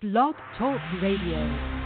Blog Talk Radio.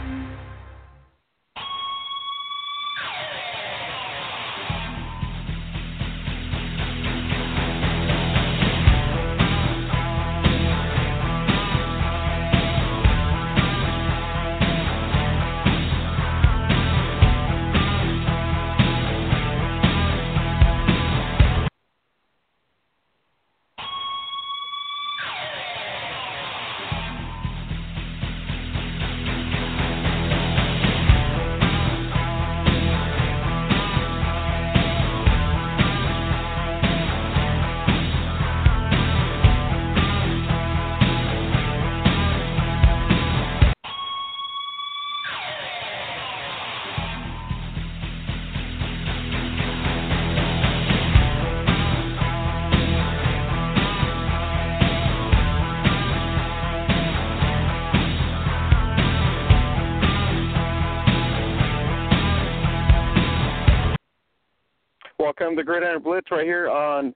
Welcome to Gridiron Blitz right here on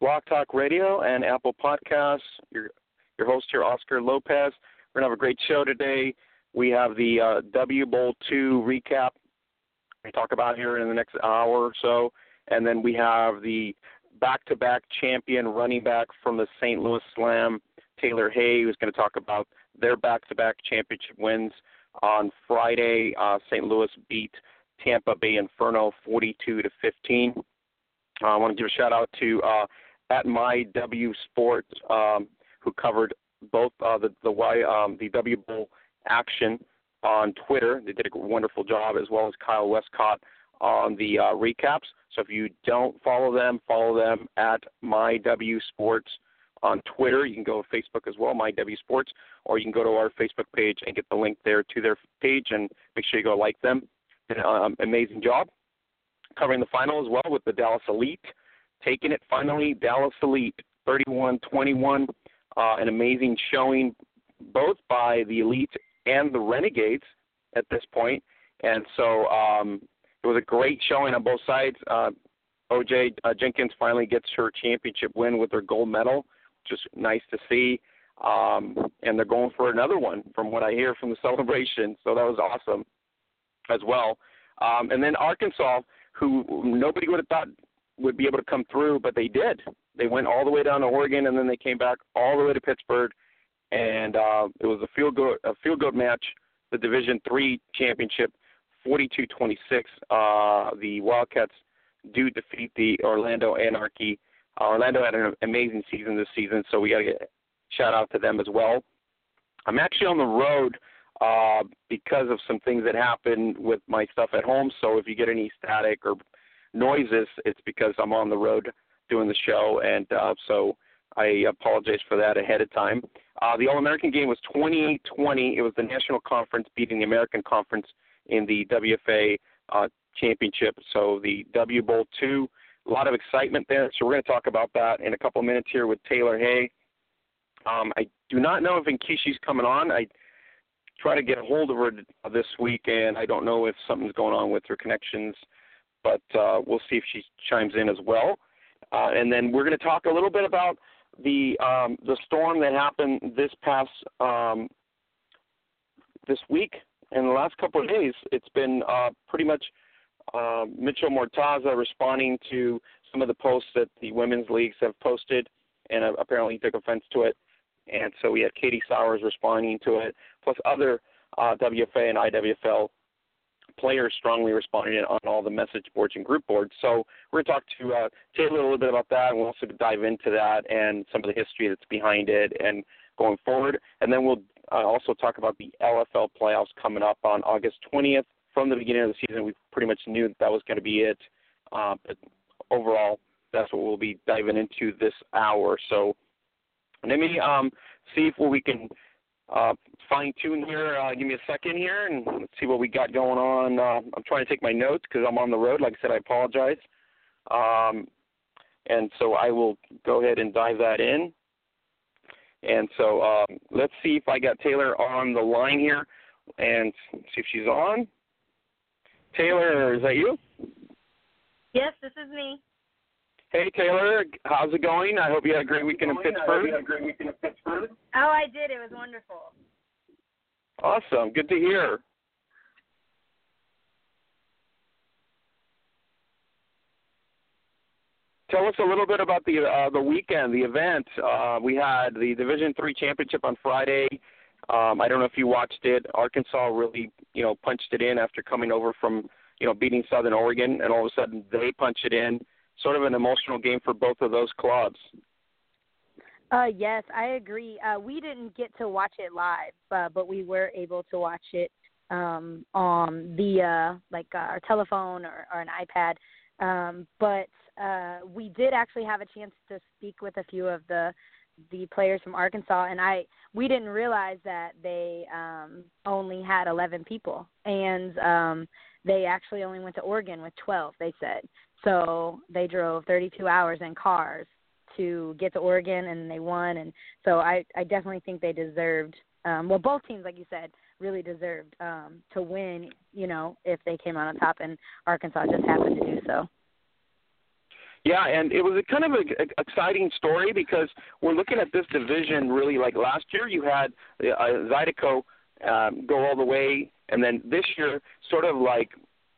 Blog Talk Radio and Apple Podcasts. Your your host here, Oscar Lopez. We're gonna have a great show today. We have the uh, W Bowl two recap. We talk about here in the next hour or so, and then we have the back-to-back champion running back from the St. Louis Slam, Taylor Hay, who's going to talk about their back-to-back championship wins on Friday. Uh, St. Louis beat Tampa Bay Inferno 42 to 15. Uh, I want to give a shout out to uh, at my W Sports um, who covered both uh, the the Y um, the W Bowl action on Twitter. They did a wonderful job, as well as Kyle Westcott on the uh, recaps. So if you don't follow them, follow them at my W Sports on Twitter. You can go to Facebook as well, my W Sports, or you can go to our Facebook page and get the link there to their page and make sure you go like them. An um, amazing job covering the final as well with the Dallas Elite, taking it finally. Dallas Elite 31-21, uh, an amazing showing both by the Elite and the Renegades at this point. and so um, it was a great showing on both sides. Uh, OJ uh, Jenkins finally gets her championship win with her gold medal, is nice to see. Um, and they're going for another one, from what I hear from the celebration. So that was awesome as well. Um, and then Arkansas, who nobody would have thought would be able to come through, but they did. They went all the way down to Oregon, and then they came back all the way to Pittsburgh, and uh, it was a field goal a field goal match, the Division Three championship, 42-26. Uh, the Wildcats do defeat the Orlando Anarchy. Uh, Orlando had an amazing season this season, so we got to get shout out to them as well. I'm actually on the road uh, because of some things that happened with my stuff at home. So if you get any static or noises, it's because I'm on the road doing the show, and uh, so I apologize for that ahead of time. Uh, the All American game was 28-20. It was the National Conference beating the American Conference in the WFA uh, championship. So the W Bowl two, a lot of excitement there. So we're going to talk about that in a couple minutes here with Taylor Hay. Um, I do not know if Nkeshi's coming on. I try to get a hold of her this week, and I don't know if something's going on with her connections, but uh, we'll see if she chimes in as well. Uh, and then we're going to talk a little bit about the um, the storm that happened this past um, this week and the last couple of days. It's been uh, pretty much uh, Mitchell Mortaza responding to some of the posts that the women's leagues have posted, and uh, apparently he took offense to it. And so we had Katie Sowers responding to it, plus other uh, WFA and IWFL players strongly responding on all the message boards and group boards. So we're going to talk to uh, Taylor a little bit about that, and we'll also dive into that and some of the history that's behind it and going forward. And then we'll uh, also talk about the LFL playoffs coming up on August 20th. From the beginning of the season, we pretty much knew that, that was going to be it. Uh, but overall, that's what we'll be diving into this hour. So let me um, see if we can uh, fine tune here. Uh, give me a second here and let's see what we got going on. Uh, I'm trying to take my notes because I'm on the road. Like I said, I apologize. Um, and so I will go ahead and dive that in. And so um, let's see if I got Taylor on the line here and see if she's on. Taylor, is that you? Yes, this is me. Hey Taylor, how's it going? I hope you had a great weekend in Pittsburgh. Oh, I did. It was wonderful. Awesome. Good to hear. Tell us a little bit about the uh, the weekend, the event. Uh, we had the Division Three championship on Friday. Um, I don't know if you watched it. Arkansas really, you know, punched it in after coming over from, you know, beating Southern Oregon, and all of a sudden they punch it in. Sort of an emotional game for both of those clubs. Uh, yes, I agree. Uh, we didn't get to watch it live, uh, but we were able to watch it um, on via like uh, our telephone or, or an iPad. Um, but uh, we did actually have a chance to speak with a few of the the players from Arkansas, and I we didn't realize that they um, only had 11 people, and um, they actually only went to Oregon with 12. They said so. They drove 32 hours in cars to get to Oregon, and they won. And so I I definitely think they deserved. Um, well, both teams, like you said, really deserved um, to win. You know, if they came out on top, and Arkansas just happened to do so. Yeah, and it was a kind of an exciting story because we're looking at this division really like last year you had uh, Zydeco um, go all the way, and then this year sort of like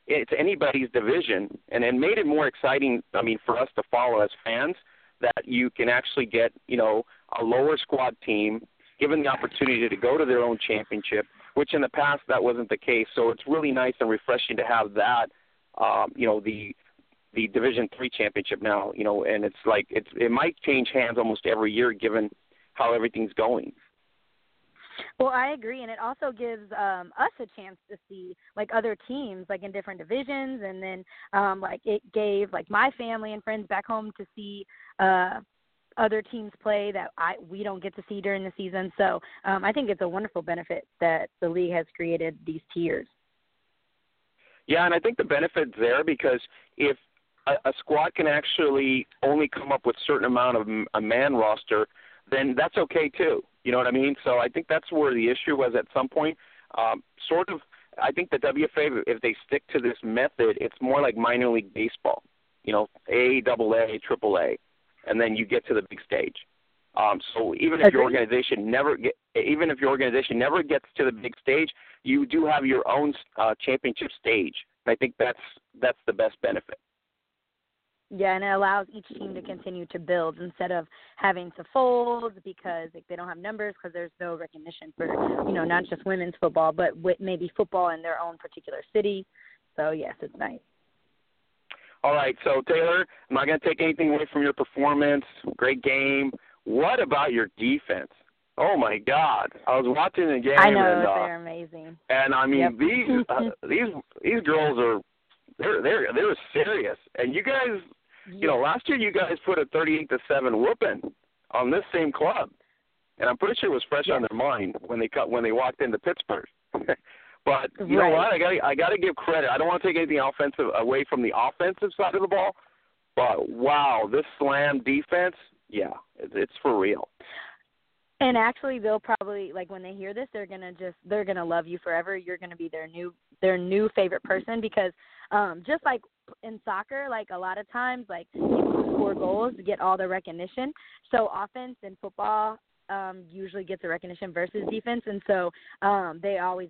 it's anybody's division, and it made it more exciting. I mean, for us to follow as fans, that you can actually get you know a lower squad team given the opportunity to go to their own championship, which in the past that wasn't the case. So it's really nice and refreshing to have that. Um, you know the the Division Three championship now. You know, and it's like it's it might change hands almost every year given how everything's going. Well, I agree, and it also gives um, us a chance to see like other teams, like in different divisions, and then um, like it gave like my family and friends back home to see uh, other teams play that I we don't get to see during the season. So um, I think it's a wonderful benefit that the league has created these tiers. Yeah, and I think the benefit's there because if a, a squad can actually only come up with certain amount of a man roster, then that's okay too. You know what I mean? So I think that's where the issue was at some point. Um, sort of, I think the WFA, if they stick to this method, it's more like minor league baseball. You know, A, double A, triple A, and then you get to the big stage. Um, so even if your organization never get, even if your organization never gets to the big stage, you do have your own uh, championship stage. And I think that's that's the best benefit. Yeah, and it allows each team to continue to build instead of having to fold because like, they don't have numbers because there's no recognition for you know not just women's football but with maybe football in their own particular city. So yes, it's nice. All right, so Taylor, I'm not going to take anything away from your performance. Great game. What about your defense? Oh my God! I was watching the game. I know and, uh, they're amazing. And I mean yep. these uh, these these girls are they're they're they're serious. And you guys you know, last year you guys put a 38 to seven whooping on this same club, and I'm pretty sure it was fresh on their mind when they cut when they walked into Pittsburgh. but you right. know what? I got I got to give credit. I don't want to take anything offensive away from the offensive side of the ball, but wow, this slam defense, yeah, it's, it's for real. And actually, they'll probably like when they hear this, they're gonna just they're gonna love you forever. You're gonna be their new their new favorite person because um just like in soccer, like a lot of times, like score goals get all the recognition. So offense and football um usually gets the recognition versus defense, and so um they always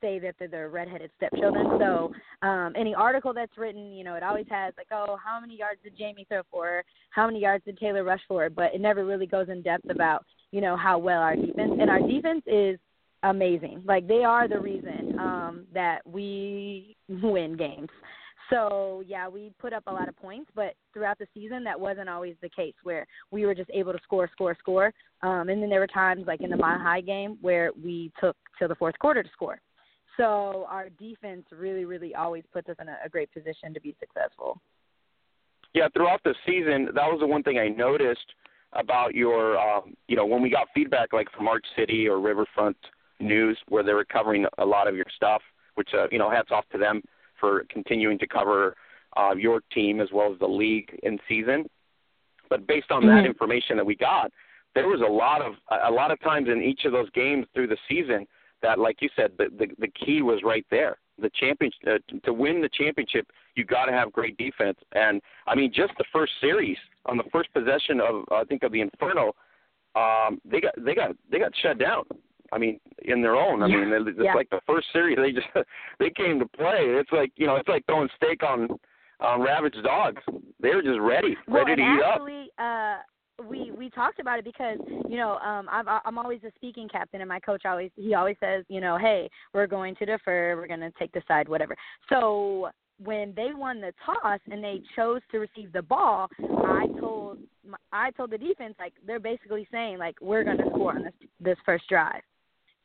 say that they're the redheaded stepchildren. So um any article that's written, you know, it always has like, oh, how many yards did Jamie throw for? How many yards did Taylor rush for? But it never really goes in depth about you know how well our defense and our defense is amazing. Like they are the reason um that we win games. So yeah, we put up a lot of points, but throughout the season that wasn't always the case where we were just able to score, score, score. Um and then there were times like in the Mile High game where we took till the fourth quarter to score. So our defense really, really always puts us in a, a great position to be successful. Yeah, throughout the season, that was the one thing I noticed about your, um, you know, when we got feedback like from Arch City or Riverfront News, where they were covering a lot of your stuff, which, uh, you know, hats off to them for continuing to cover uh, your team as well as the league in season. But based on mm-hmm. that information that we got, there was a lot of a lot of times in each of those games through the season that, like you said, the the, the key was right there. The champion uh, to win the championship, you got to have great defense. And I mean, just the first series on the first possession of I think of the Inferno, um, they got they got they got shut down. I mean, in their own. I Yeah. mean, it's Yeah. like the first series they just they came to play. It's like you know, it's like throwing steak on on ravaged dogs. They were just ready, well, ready to and eat up. actually, uh, we we talked about it because you know um I'm I'm always a speaking captain and my coach always he always says you know hey we're going to defer we're going to take the side whatever so when they won the toss and they chose to receive the ball I told I told the defense like they're basically saying like we're going to score on this this first drive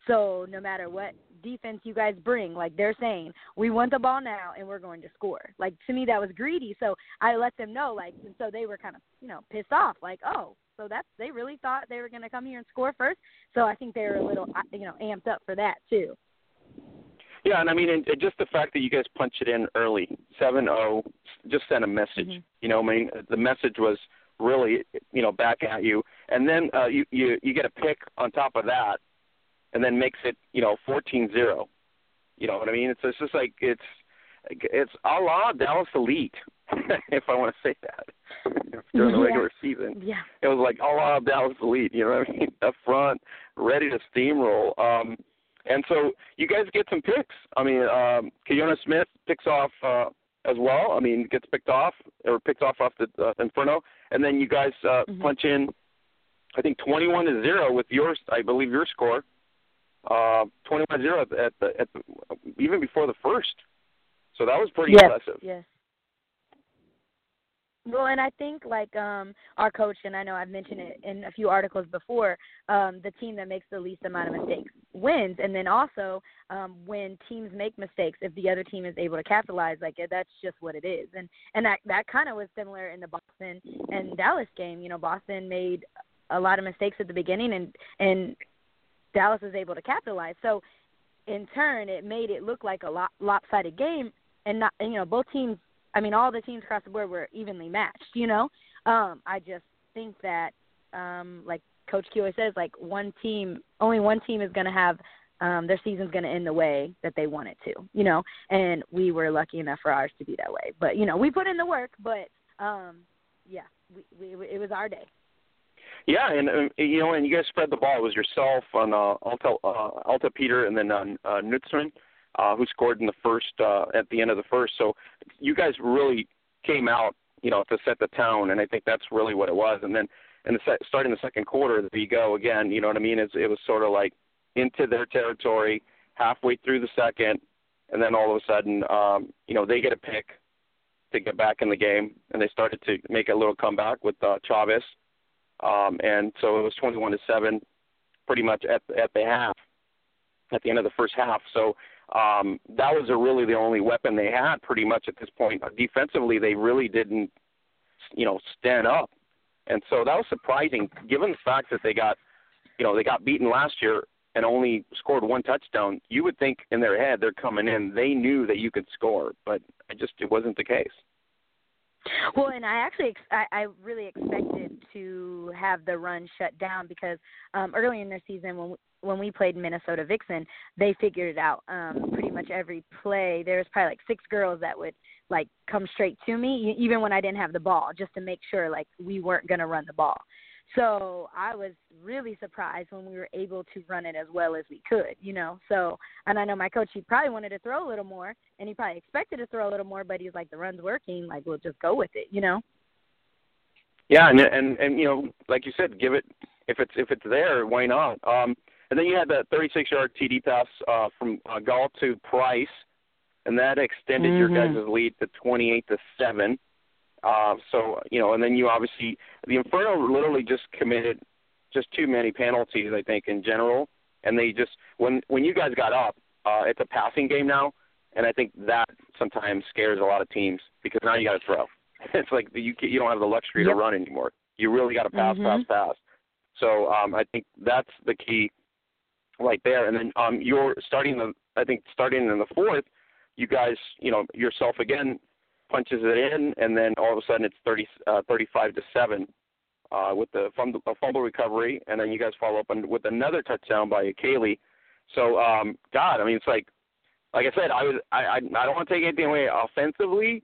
so no matter what defense you guys bring, like they're saying, we want the ball now and we're going to score. Like to me that was greedy. So I let them know like and so they were kind of, you know, pissed off like, "Oh, so that's they really thought they were going to come here and score first." So I think they were a little uh, you know, amped up for that too. Yeah, and I mean, and just the fact that you guys punch it in early, seven zero, just sent a message. Mhm. You know, I mean, the message was really, you know, back at you, and then uh, you you you get a pick on top of that, and then makes it, you know, fourteen zero. You know what I mean? It's it's just like it's it's a la Dallas Elite, if I want to say that during the Yeah. regular season Yeah. it was like all out Dallas Elite, you know what I mean? Up front, ready to steamroll. Um and so you guys get some picks. I mean, um Keona Smith picks off uh as well. I mean, gets picked off or picked off off the uh, Inferno and then you guys uh Mhm. punch in I think 21 to 0 with yours I believe your score. Uh 21 0 at the, at the at the even before the first. So that was pretty yes. impressive. Yes. Well, and I think like um our coach and I know I've mentioned it in a few articles before, um the team that makes the least amount of mistakes wins and then also um when teams make mistakes if the other team is able to capitalize like that's just what it is. And and that that kind of was similar in the Boston and Dallas game, you know, Boston made a lot of mistakes at the beginning and and Dallas was able to capitalize. So in turn it made it look like a lopsided game and not you know both teams I mean, all the teams across the board were evenly matched. You know, um, I just think that, um, like Coach Q says, like one team, only one team is going to have um, their season's going to end the way that they want it to. You know, and we were lucky enough for ours to be that way. But you know, we put in the work. But um, yeah, we, we it was our day. Yeah, and um, you know, and you guys spread the ball. It was yourself on uh, Alta, uh, Alta Peter, and then uh, uh, Nutzman, uh, who scored in the first uh, at the end of the first. So you guys really came out, you know, to set the tone, and I think that's really what it was. And then in the se- starting the second quarter, there you go again. You know what I mean? It's, it was sort of like into their territory halfway through the second, and then all of a sudden, um, you know, they get a pick to get back in the game, and they started to make a little comeback with uh, Chavez. Um, and so it was 21 to seven, pretty much at at the half, at the end of the first half. So um, that was a really the only weapon they had, pretty much at this point. Defensively, they really didn't, you know, stand up, and so that was surprising, given the fact that they got, you know, they got beaten last year and only scored one touchdown. You would think in their head they're coming in, they knew that you could score, but it just it wasn't the case. Well, and I actually I, I really expected to have the run shut down because um early in their season when we, when we played Minnesota Vixen, they figured it out. Um pretty much every play there was probably like six girls that would like come straight to me even when I didn't have the ball just to make sure like we weren't going to run the ball. So I was really surprised when we were able to run it as well as we could, you know. So, and I know my coach, he probably wanted to throw a little more, and he probably expected to throw a little more, but he's like, the run's working, like we'll just go with it, you know. Yeah, and and and you know, like you said, give it if it's if it's there, why not? Um, and then you had that 36-yard TD pass uh, from uh, Gall to Price, and that extended your Mhm. guys' lead to 28 to seven. Uh, so you know, and then you obviously the Inferno literally just committed just too many penalties, I think, in general, and they just when when you guys got up, uh, it's a passing game now, and I think that sometimes scares a lot of teams because now you got to throw. It's like you you don't have the luxury Yep. to run anymore. You really got to pass, Mhm. pass, pass. So um, I think that's the key right there. And then um, you're starting the I think starting in the fourth, you guys you know yourself again punches it in, and then all of a sudden it's 30, uh, 35 to seven uh, with the fumble, a fumble recovery, and then you guys follow up on, with another touchdown by Kaylee. So um, God, I mean it's like like I said, I was I I, I don't want to take anything away offensively,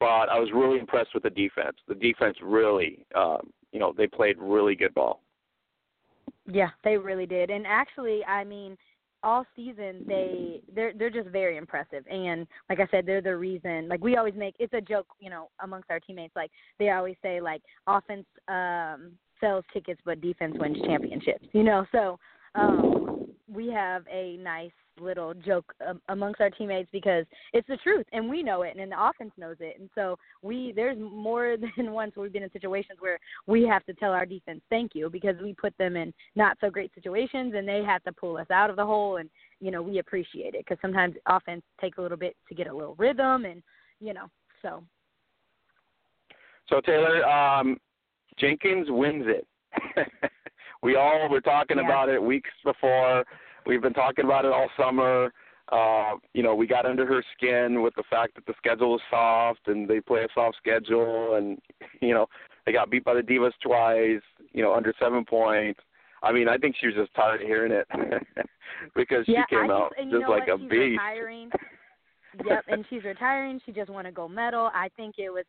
but I was really impressed with the defense. The defense really, um, you know, they played really good ball. Yeah, they really did. And actually, I mean, all season they they're they're just very impressive. And like i said they're the reason like we always make it's a joke you know amongst our teammates like they always say like offense um sells tickets but defense wins championships you know? So um we have a nice little joke um, amongst our teammates because it's the truth and we know it and the offense knows it. And so we there's more than once we've been in situations where we have to tell our defense thank you because we put them in not so great situations and they have to pull us out of the hole. And you know we appreciate it because sometimes offense takes a little bit to get a little rhythm and you know so. So taylor um jenkins wins it we all were talking yeah. about it weeks before We've been talking about it all summer. Uh, you know, we got under her skin with the fact that the schedule was soft and they play a soft schedule and you know, they got beat by the Divas twice, you know, under seven points. I mean, I think she was just tired of hearing it because yeah, she came I out just, just like what? a she's beast. Retiring. yep, and she's retiring. She just won a gold medal. I think it was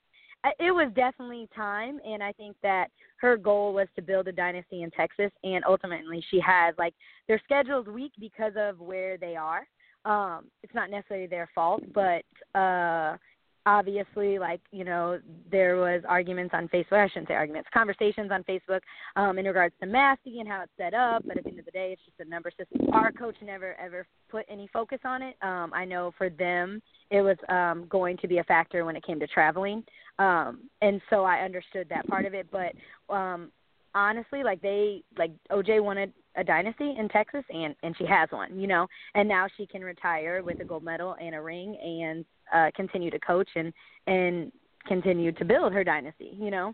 it was definitely time and i think that her goal was to build a dynasty in texas and ultimately she has like their schedule's weak because of where they are. Um it's not necessarily their fault but uh obviously like you know there was arguments on facebook i shouldn't say arguments conversations on facebook um in regards to Massey and how it's set up but at the end of the day it's just a number system. Our coach never ever put any focus on it. Um i know for them it was um going to be a factor when it came to traveling um and so i understood that part of it but um honestly like they like oj wanted a dynasty in texas and and she has one you know? And now she can retire with a gold medal and a ring and uh continue to coach and and continue to build her dynasty you know?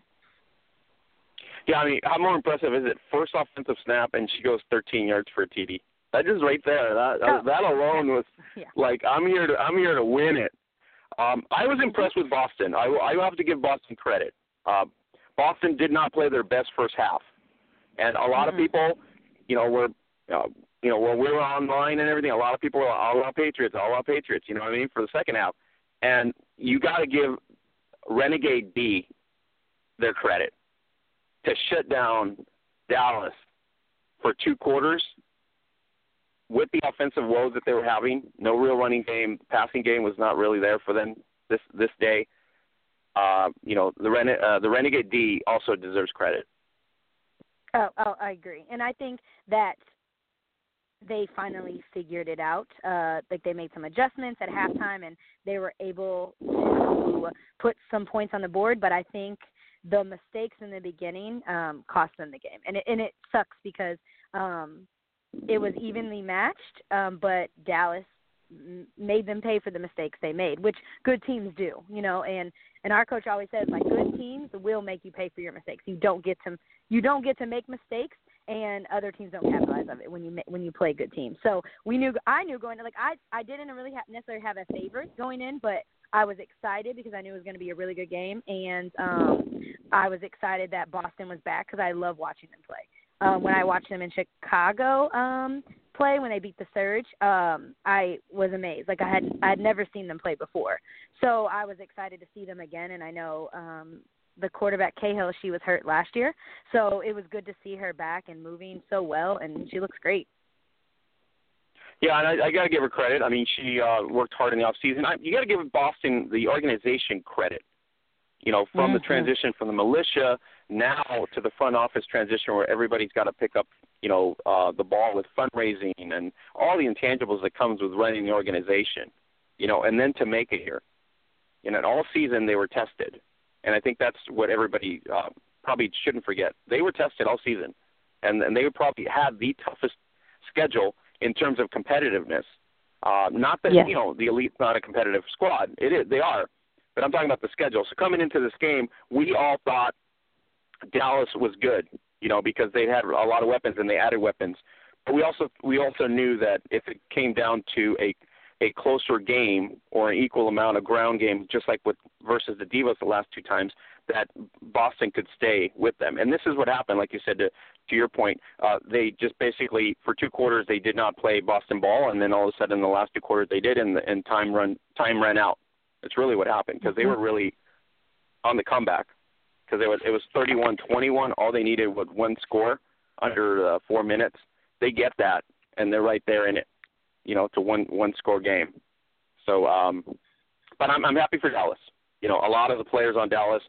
Yeah i mean how more impressive is it? First offensive snap and she goes 13 yards for a td that just right there that oh. that alone was yeah. like i'm here to i'm here to win it um, I was impressed with Boston. I, I have to give Boston credit. Uh, Boston did not play their best first half, and a lot mm-hmm. of people, you know, were, uh, you know, when we were online and everything, a lot of people were all about Patriots, all about Patriots. You know what I mean for the second half, and you got to give Renegade D their credit to shut down Dallas for two quarters with the offensive woes that they were having, no real running game, passing game was not really there for them this this day. Uh, you know, the Rene, uh, the Renegade D also deserves credit. Oh, oh, I agree, and I think that they finally figured it out. Uh, like they made some adjustments at halftime, and they were able to put some points on the board. But I think the mistakes in the beginning um, cost them the game, and it, and it sucks because um, it was evenly matched, um, but Dallas made them pay for the mistakes they made, which good teams do, you know. And and our coach always says like good teams will make you pay for your mistakes. You don't get to you don't get to make mistakes, and other teams don't capitalize on it when you when you play good teams. So we knew I knew going to like I I didn't really have, necessarily have a favorite going in, but I was excited because I knew it was going to be a really good game, and um I was excited that Boston was back because I love watching them play um, when I watched them in Chicago um, play when they beat the Surge, um, I was amazed. Like I had I had never seen them play before, so I was excited to see them again. And I know um, the quarterback Cahill, she was hurt last year, so it was good to see her back and moving so well, and she looks great. Yeah, and I, I got to give her credit. I mean, she uh, worked hard in the off season. I, you got to give Boston the organization credit. You know, from mm-hmm. the transition from the militia now to the front office transition where everybody's got to pick up, you know, uh, the ball with fundraising and all the intangibles that comes with running the organization, you know, and then to make it here. You know, all season they were tested, and I think that's what everybody uh, probably shouldn't forget. They were tested all season, and and they probably had the toughest schedule in terms of competitiveness. Uh, not that yes. you know the elite's not a competitive squad. It is. They are. But I'm talking about the schedule. So coming into this game, we all thought Dallas was good, you know, because they had a lot of weapons and they added weapons. But we also we also knew that if it came down to a a closer game or an equal amount of ground game, just like with versus the Divas the last two times, that Boston could stay with them. And this is what happened, like you said, to to your point, uh, they just basically for two quarters they did not play Boston ball, and then all of a sudden in the last two quarters they did, and, the, and time run time ran out. That's really what happened because they were really on the comeback because it was it was 31-21. All they needed was one score, under uh, four minutes, they get that and they're right there in it. You know, it's a one one score game. So, um, but I'm I'm happy for Dallas. You know, a lot of the players on Dallas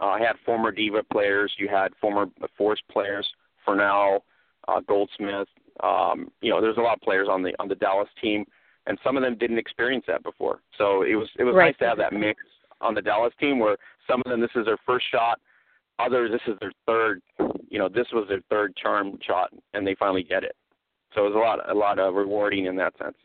uh, had former diva players. You had former Force players. Fornell, uh, Goldsmith. Um, you know, there's a lot of players on the on the Dallas team, and some of them didn't experience that before. So it was it was right. nice to have that mix on the Dallas team where some of them this is their first shot, others this is their third. You know, this was their third charm shot, and they finally get it. So it was a lot a lot of rewarding in that sense.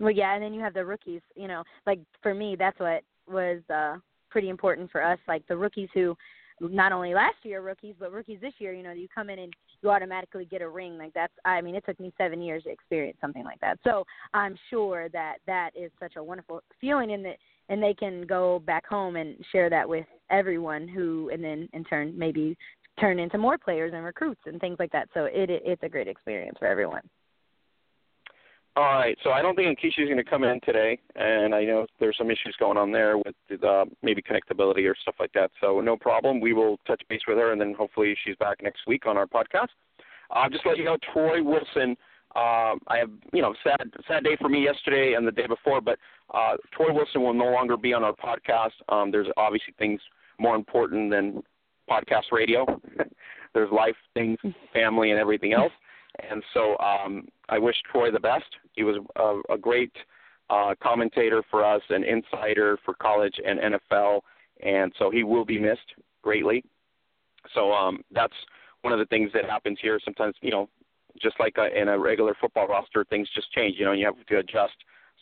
Well, yeah, and then you have the rookies. You know, like for me, that's what was uh pretty important for us. Like the rookies who not only last year rookies, but rookies this year. You know, you come in and you automatically get a ring. Like that's, I mean, it took me seven years to experience something like that. So I'm sure that that is such a wonderful feeling, and that and they can go back home and share that with everyone who, and then in turn maybe turn into more players and recruits and things like that. So it, it it's a great experience for everyone. All right, so I don't think Ankisha is going to come in today, and I know there's some issues going on there with uh, maybe connectability or stuff like that. So no problem. We will touch base with her, and then hopefully she's back next week on our podcast. Uh, just let you know, Troy Wilson. Uh, I have, you know, sad sad day for me yesterday and the day before, but uh, Troy Wilson will no longer be on our podcast. Um, there's obviously things more important than podcast radio. there's life things, family, and everything else. And so um, I wish Troy the best. He was a, a great uh, commentator for us, an insider for college and NFL, and so he will be missed greatly. So um, that's one of the things that happens here. Sometimes, you know, just like a, in a regular football roster, things just change. You know, you have to adjust.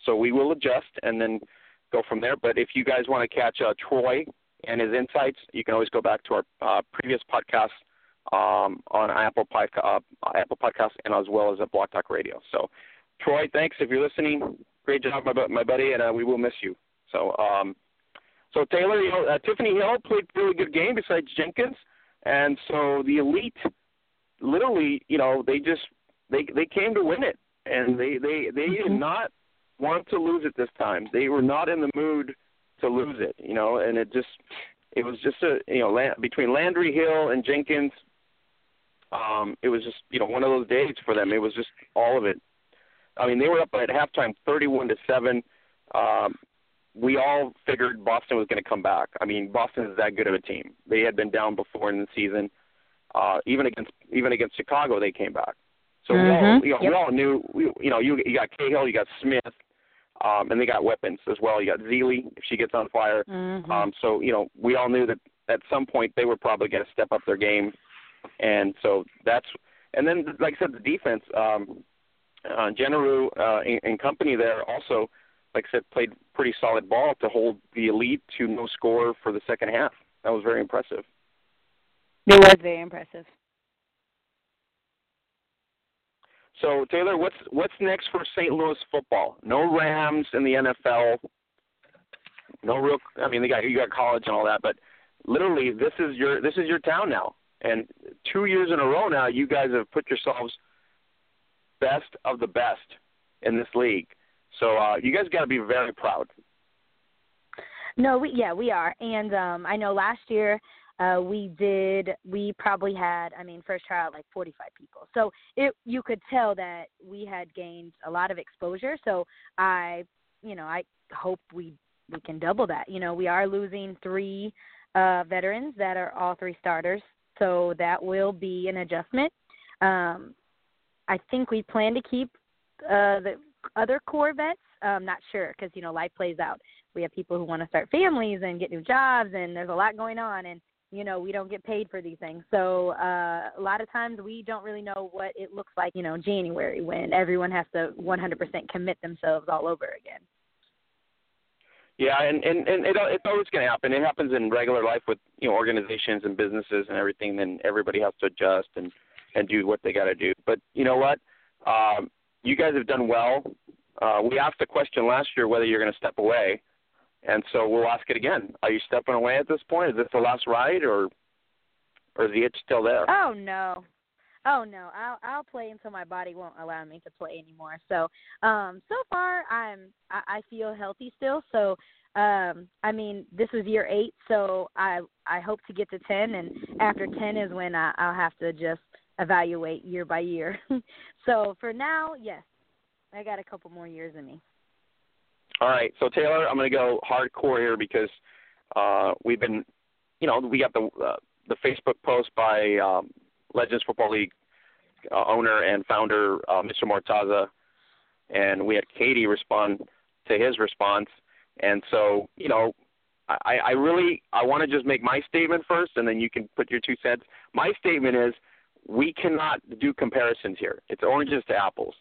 So we will adjust and then go from there. But if you guys want to catch uh, Troy and his insights, you can always go back to our uh, previous podcast um, on Apple uh, Apple Podcast, and as well as at Blog Talk Radio. So, Troy, thanks if you're listening. Great job, my, my buddy, and uh, we will miss you. So, um, so Taylor, you know, uh, Tiffany Hill played a really good game besides Jenkins, and so the elite, literally, you know, they just they they came to win it, and they they they mm-hmm. did not want to lose it this time. They were not in the mood to lose it, you know, and it just it was just a you know between Landry Hill and Jenkins, um, it was just you know one of those days for them. It was just all of it. I mean, they were up at halftime, thirty-one to seven. Um, we all figured Boston was going to come back. I mean, Boston is that good of a team. They had been down before in the season. Uh, even against even against Chicago, they came back. So mm-hmm. we all you know, yep. we all knew we, you know you you got Cahill, you got Smith, um, and they got weapons as well. You got Zeile if she gets on fire. Mm-hmm. Um, so you know we all knew that at some point they were probably going to step up their game and so that's and then like I said, the defense, um, uh, Jeneru uh, and, and company there also, like I said, played pretty solid ball to hold the elite to no score for the second half. That was very impressive. It was very impressive. So Taylor, what's what's next for St. Louis football? No Rams in the NFL. No real. I mean, they got you got college and all that, but literally, this is your this is your town now. And two years in a row now, you guys have put yourselves best of the best in this league. So uh, you guys got to be very proud. No, we yeah we are, and um, I know last year uh, we did we probably had I mean first trial like 45 people, so it you could tell that we had gained a lot of exposure. So I you know I hope we we can double that. You know we are losing three uh, veterans that are all three starters so that will be an adjustment. Um, I think we plan to keep uh, the other core vets. I'm not sure because you know life plays out. We have people who want to start families and get new jobs, and there's a lot going on, and you know we don't get paid for these things. So uh, a lot of times we don't really know what it looks like, you know, January when everyone has to 100% commit themselves all over again. Yeah, and and and it, it's always going to happen. It happens in regular life with you know organizations and businesses and everything. Then everybody has to adjust and and do what they got to do. But you know what? Um, you guys have done well. Uh, we asked the question last year whether you're going to step away, and so we'll ask it again. Are you stepping away at this point? Is this the last ride, or or is the itch still there? Oh no, Oh no, I'll I'll play until my body won't allow me to play anymore. So, um, so far I'm I, I feel healthy still. So, um I mean this was year eight, so I I hope to get to ten, and after ten is when I, I'll have to just evaluate year by year. so for now, yes, I got a couple more years in me. All right, so Taylor, I'm going to go hardcore here because uh, we've been, you know, we got the uh, the Facebook post by um, Legends Football League uh, owner and founder uh, Mr. Mortaza, and we had Katie respond to his response, and so you know, I, I really I want to just make my statement first, and then you can put your two cents. My statement is we cannot do comparisons here. It's oranges to apples.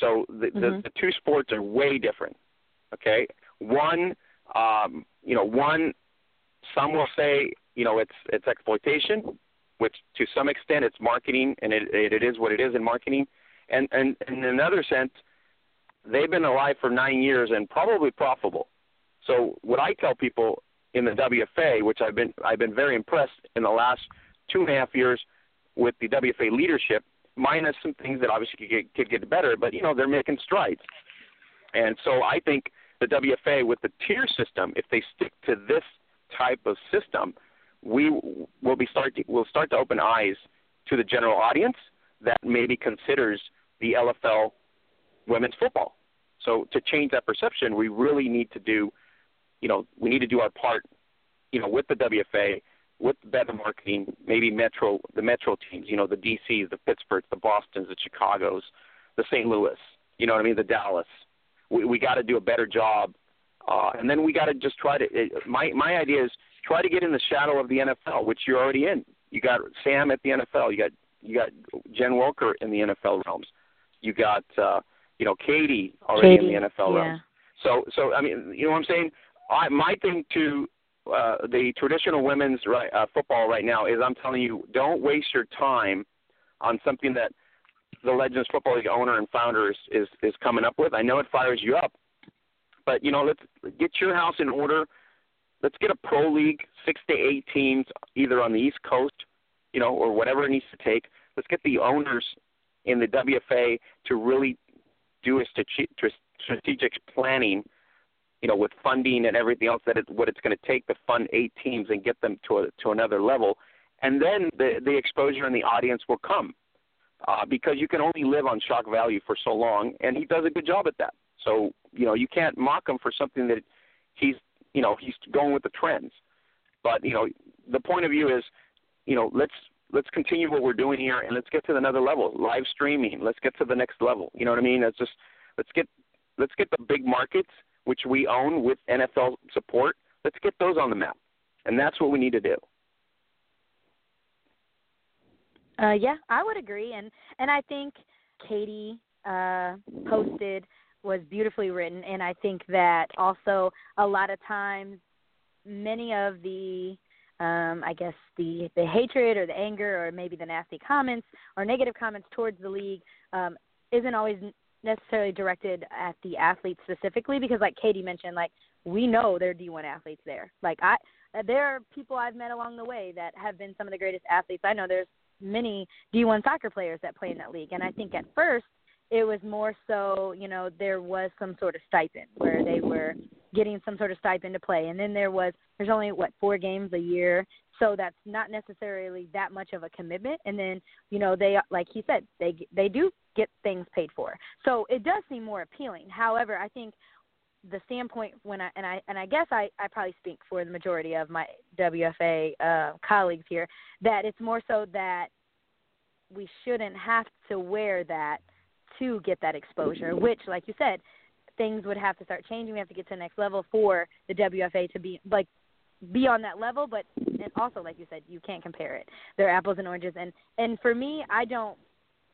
So the, mm-hmm. the, the two sports are way different. Okay, one, um, you know, one, some will say, you know, it's it's exploitation, which to some extent it's marketing, and it it is what it is in marketing, and and, and in another sense, they've been alive for nine years and probably profitable. So what I tell people in the WFA, which I've been I've been very impressed in the last two and a half years with the WFA leadership, minus some things that obviously could get, could get better, but you know they're making strides. And so I think the WFA with the tier system, if they stick to this type of system, we will be start to, will start to open eyes to the general audience that maybe considers the LFL women's football. So to change that perception, we really need to do, you know, we need to do our part, you know, with the WFA, with the better marketing, maybe Metro, the Metro teams, you know, the DCs, the Pittsburghs, the Boston's, the Chicago's, the St. Louis, you know what I mean, the Dallas, we, we got to do a better job. Uh, and then we got to just try to. It, my my idea is try to get in the shadow of the NFL, which you're already in. You got Sam at the NFL. You got you got Jen Welter in the NFL realms. You got uh, you know Katie already Katie, in the NFL yeah. realms. So so I mean you know what I'm saying. I, my thing to uh, the traditional women's right, uh, football right now is I'm telling you don't waste your time on something that the Legends Football League owner and founder is, is is coming up with. I know it fires you up, but you know, let's get your house in order. Let's get a pro league, six to eight teams, either on the East Coast, you know, or whatever it needs to take. Let's get the owners in the WFA to really do a strategic planning, you know, with funding and everything else that it, what it's going to take to fund eight teams and get them to a, to another level, and then the the exposure and the audience will come uh, because you can only live on shock value for so long, and he does a good job at that. So you know you can't mock him for something that he's you know he's going with the trends. But you know the point of view is you know let's let's continue what we're doing here and let's get to another level. Live streaming, let's get to the next level. You know what I mean? Let's just let's get let's get the big markets which we own with NFL support. Let's get those on the map, and that's what we need to do. Uh, yeah, I would agree, and and I think Katie uh, posted was beautifully written, and I think that also a lot of times many of the um, I guess the the hatred or the anger or maybe the nasty comments or negative comments towards the league um, isn't always necessarily directed at the athletes specifically because like Katie mentioned like we know there are D1 athletes there. Like I there are people I've met along the way that have been some of the greatest athletes I know. There's many D1 soccer players that play in that league. And I think at first it was more so, you know, there was some sort of stipend where they were getting some sort of stipend to play. And then there was, there's only, what, four games a year. So that's not necessarily that much of a commitment. And then, you know, they, like he said, they, they do get things paid for. So it does seem more appealing. However, I think the standpoint when I and I and I guess I I probably speak for the majority of my WFA uh, colleagues here that it's more so that we shouldn't have to wear that to get that exposure. Which, like you said, things would have to start changing. We have to get to the next level for the WFA to be like be on that level. But and also, like you said, you can't compare it. They're apples and oranges. And and for me, I don't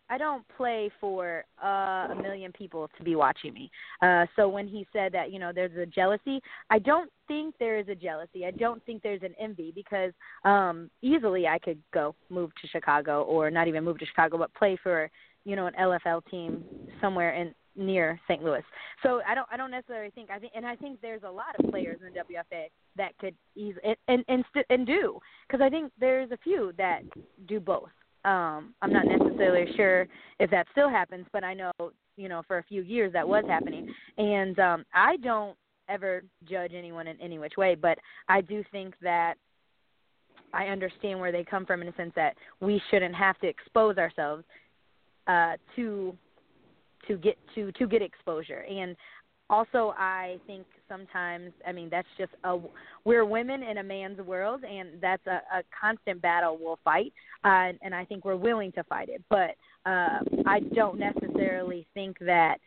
I don't play for uh, a million people to be watching me. Uh, so when he said that, you know, there's a jealousy, I don't think there is a jealousy. I don't think there's an envy because um, easily I could go move to Chicago or not even move to Chicago, but play for, you know, an LFL team somewhere in near St. Louis. So I don't I don't necessarily think I think and I think there's a lot of players in the WFA that could easily and and and, and do because I think there's a few that do both. Um, I'm not necessarily sure if that still happens, but I know, you know, for a few years that was happening. And um, I don't ever judge anyone in any which way, but I do think that I understand where they come from in a sense that we shouldn't have to expose ourselves uh, to to get to to get exposure. And also, I think sometimes, I mean, that's just a we're women in a man's world, and that's a, a constant battle we'll fight, uh, and I think we're willing to fight it. But uh, I don't necessarily think that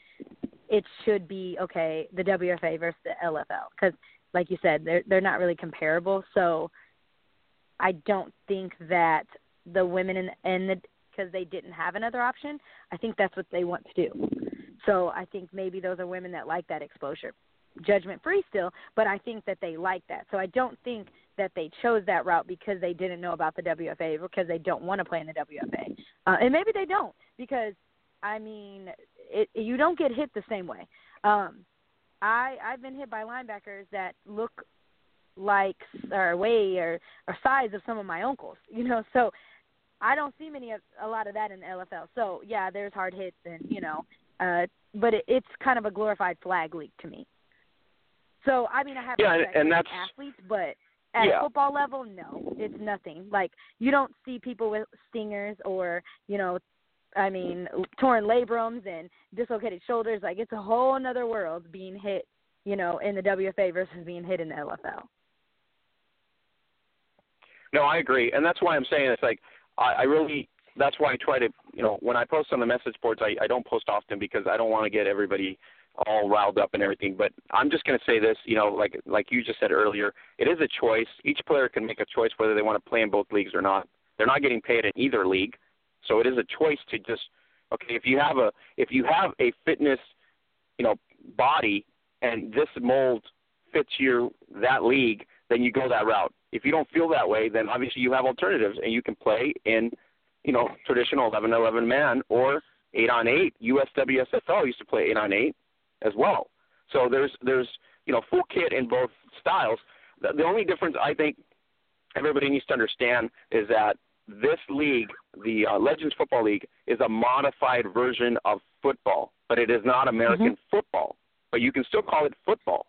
it should be okay the WFA versus the LFL because, like you said, they're they're not really comparable. So I don't think that the women in, in the because they didn't have another option. I think that's what they want to do. So I think maybe those are women that like that exposure. Judgment free still, but I think that they like that. So I don't think that they chose that route because they didn't know about the WFA because they don't want to play in the WFA. Uh, and maybe they don't because I mean, it, you don't get hit the same way. Um, I I've been hit by linebackers that look like or way or or size of some of my uncles, you know. So I don't see many of a lot of that in the LFL. So yeah, there's hard hits and you know, uh, but it, it's kind of a glorified flag league to me. So I mean, I have yeah, respect and for that's athletes, but at yeah. football level, no, it's nothing. Like you don't see people with stingers or you know, I mean, torn labrums and dislocated shoulders. Like it's a whole another world being hit, you know, in the WFA versus being hit in the LFL. No, I agree, and that's why I'm saying it's like I, I really that's why I try to you know when I post on the message boards I, I don't post often because I don't want to get everybody all riled up and everything. But I'm just going to say this, you know, like like you just said earlier, it is a choice. Each player can make a choice whether they want to play in both leagues or not. They're not getting paid in either league, so it is a choice to just okay. If you have a if you have a fitness, you know, body and this mold fits your that league, then you go that route. If you don't feel that way, then obviously you have alternatives, and you can play in, you know, traditional 11 11 man or 8 on 8. USWSFL used to play 8 on 8 as well. So there's there's you know full kit in both styles. The, the only difference I think everybody needs to understand is that this league, the uh, Legends Football League, is a modified version of football, but it is not American mm-hmm. football. But you can still call it football.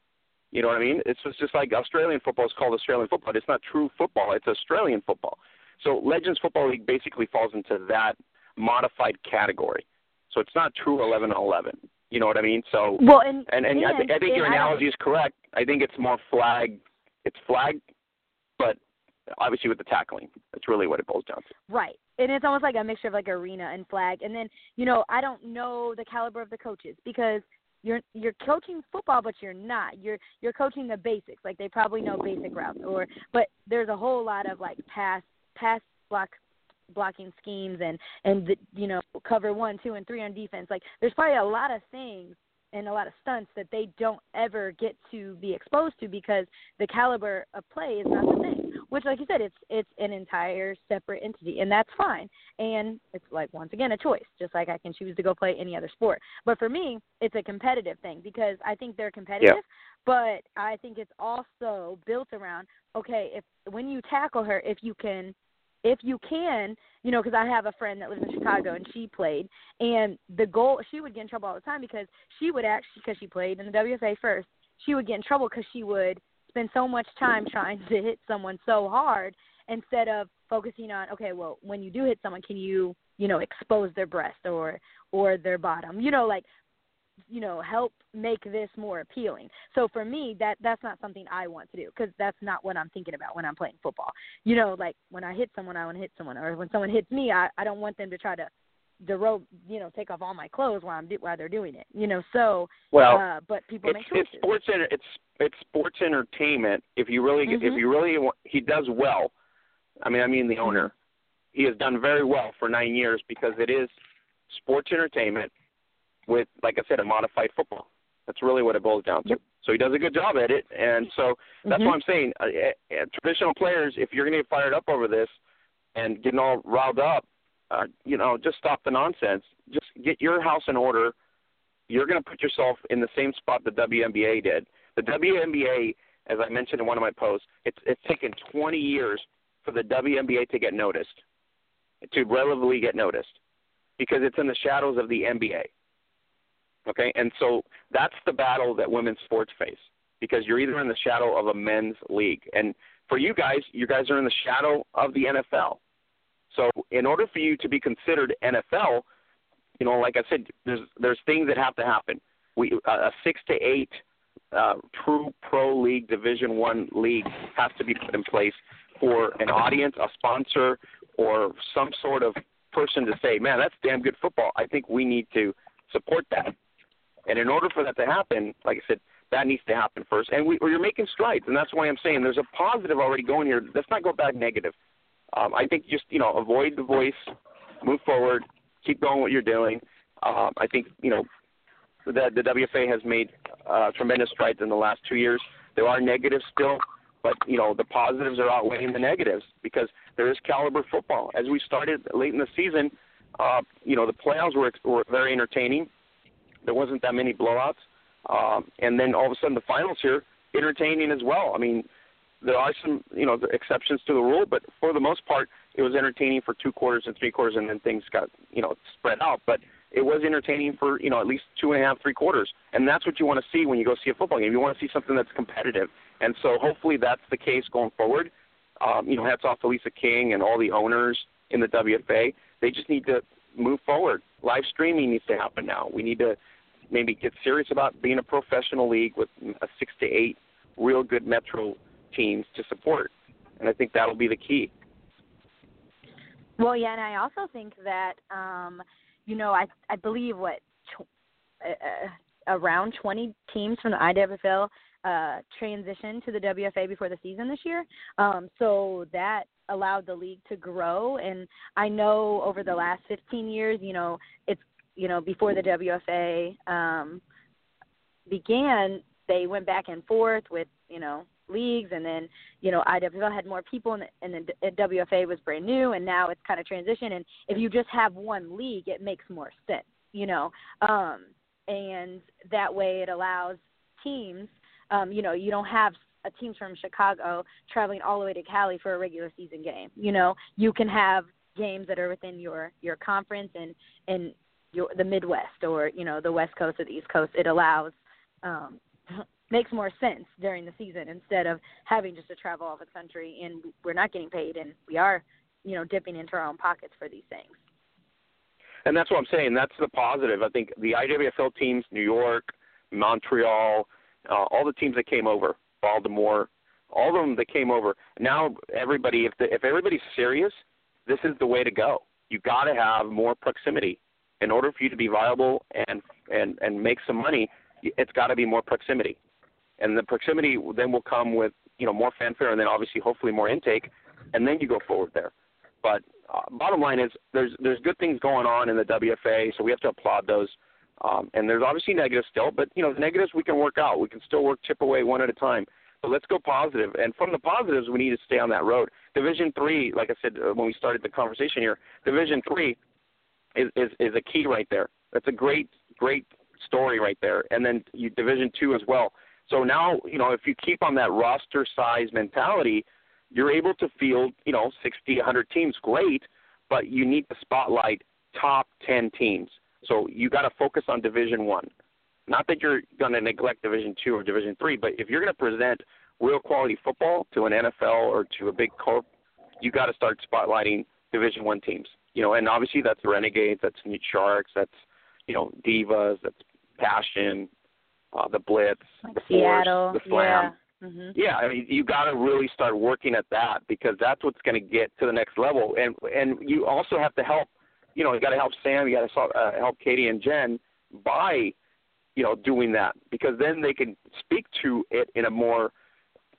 You know what I mean? It's just, just like Australian football is called Australian football. It's not true football. It's Australian football. So Legends Football League basically falls into that modified category. So it's not true 11 on 11. You know what I mean? So well, and and, and, and I, th- I think your analogy is correct. I think it's more flag. It's flag, but obviously with the tackling, that's really what it boils down to. Right. And it's almost like a mixture of like arena and flag. And then, you know, I don't know the caliber of the coaches because you're you're coaching football but you're not you're you're coaching the basics like they probably know basic routes or but there's a whole lot of like pass pass block blocking schemes and and the, you know cover one two and three on defense like there's probably a lot of things and a lot of stunts that they don't ever get to be exposed to because the caliber of play is not the same. Which, like you said, it's it's an entire separate entity, and that's fine. And it's like once again a choice, just like I can choose to go play any other sport. But for me, it's a competitive thing because I think they're competitive, yeah. but I think it's also built around okay, if when you tackle her, if you can if you can, you know, because I have a friend that lives in Chicago and she played, and the goal she would get in trouble all the time because she would actually because she played in the WFA first, she would get in trouble because she would spend so much time trying to hit someone so hard instead of focusing on okay, well, when you do hit someone, can you you know expose their breast or or their bottom, you know, like you know help make this more appealing. So for me that that's not something i want to do because that's not what i'm thinking about when i'm playing football. You know like when i hit someone i want to hit someone or when someone hits me i i don't want them to try to the rope, you know take off all my clothes while i'm do, while they're doing it you know so well uh but people it's, make choices. it's sports it's it's sports entertainment. If you really mm-hmm. if you really want, he does well. I mean i mean the owner. He has done very well for nine years because it is sports entertainment with, like I said, a modified football. That's really what it boils down to. Yep. So he does a good job at it, and so that's mm-hmm. what I'm saying. Uh, uh, traditional players, if you're going to get fired up over this and getting all riled up, uh, you know, just stop the nonsense. Just get your house in order. You're going to put yourself in the same spot the WNBA did. The WNBA, as I mentioned in one of my posts, it's it's taken 20 years for the WNBA to get noticed, to relatively get noticed, because it's in the shadows of the NBA. Okay, and so that's the battle that women's sports face. because you're either in the shadow of a men's league, and for you guys, you guys are in the shadow of the NFL. So in order for you to be considered NFL, you know, like I said, there's there's things that have to happen. We a six to eight uh, true pro league, Division One league has to be put in place for an audience, a sponsor, or some sort of person to say, "Man, that's damn good football. I think we need to support that." And in order for that to happen, like I said, that needs to happen first. And we, you're making strides, and that's why I'm saying there's a positive already going here. Let's not go back negative. Um, I think just you know avoid the voice, move forward, keep going what you're doing. Um, I think you know the the WFA has made uh, tremendous strides in the last two years. There are negatives still, but you know the positives are outweighing the negatives because there is caliber football. As we started late in the season, uh, you know the playoffs were were very entertaining. There wasn't that many blowouts, um, and then all of a sudden the finals here entertaining as well. I mean, there are some you know exceptions to the rule, but for the most part, it was entertaining for two quarters and three quarters, and then things got you know spread out. But it was entertaining for you know at least two and a half, three quarters, and that's what you want to see when you go see a football game. You want to see something that's competitive, and so hopefully that's the case going forward. Um, you know, hats off to Lisa King and all the owners in the WFA. They just need to move forward. Live streaming needs to happen now. We need to maybe get serious about being a professional league with a six to eight real good metro teams to support, and I think that'll be the key. Well, yeah, and I also think that um, you know, I I believe what tw- uh, uh, around 20 teams from the IWFL uh, transitioned to the WFA before the season this year. Um, so that allowed the league to grow. And I know over the last 15 years, you know, it's you know before the WFA um, began, they went back and forth with you know leagues, and then you know IWL had more people, and the, and the WFA was brand new, and now it's kind of transition. And if you just have one league, it makes more sense, you know, um, and that way it allows teams, um, you know, you don't have a teams from Chicago traveling all the way to Cali for a regular season game. You know, you can have games that are within your your conference and and your the Midwest or you know the West Coast or the East Coast. It allows um, makes more sense during the season instead of having just to travel all the country and we're not getting paid and we are, you know, dipping into our own pockets for these things. And that's what I'm saying. That's the positive. I think the IWFL teams, New York, Montreal, uh, all the teams that came over, Baltimore, all of them that came over. Now everybody, if the, if everybody's serious, this is the way to go. You got to have more proximity in order for you to be viable and and and make some money. It's got to be more proximity and the proximity then will come with you know more fanfare, and then obviously hopefully more intake, and then you go forward there. But uh, bottom line is there's there's good things going on in the WFA, so we have to applaud those. Um, and there's obviously negatives still, but you know the negatives we can work out. We can still work chip away one at a time. But let's go positive. And from the positives, we need to stay on that road. Division three, like I said uh, when we started the conversation here, Division three is, is is a key right there. That's a great great story right there. And then you, Division two as well. So now, you know, if you keep on that roster size mentality, you're able to field, you know, 60, 100 teams. Great, but you need to spotlight top 10 teams. So you got to focus on Division One. Not that you're going to neglect Division Two or Division Three, but if you're going to present real quality football to an NFL or to a big corp, you got to start spotlighting Division One teams. You know, and obviously that's the Renegades, that's Neat Sharks, that's you know Divas, that's Passion, uh, the Blitz, like the Seattle, Force, the Slam. Yeah. Mm-hmm. Yeah, I mean, you got to really start working at that because that's what's going to get to the next level. And and you also have to help. You know, you got to help Sam. You got to uh, help Katie and Jen by, you know, doing that because then they can speak to it in a more,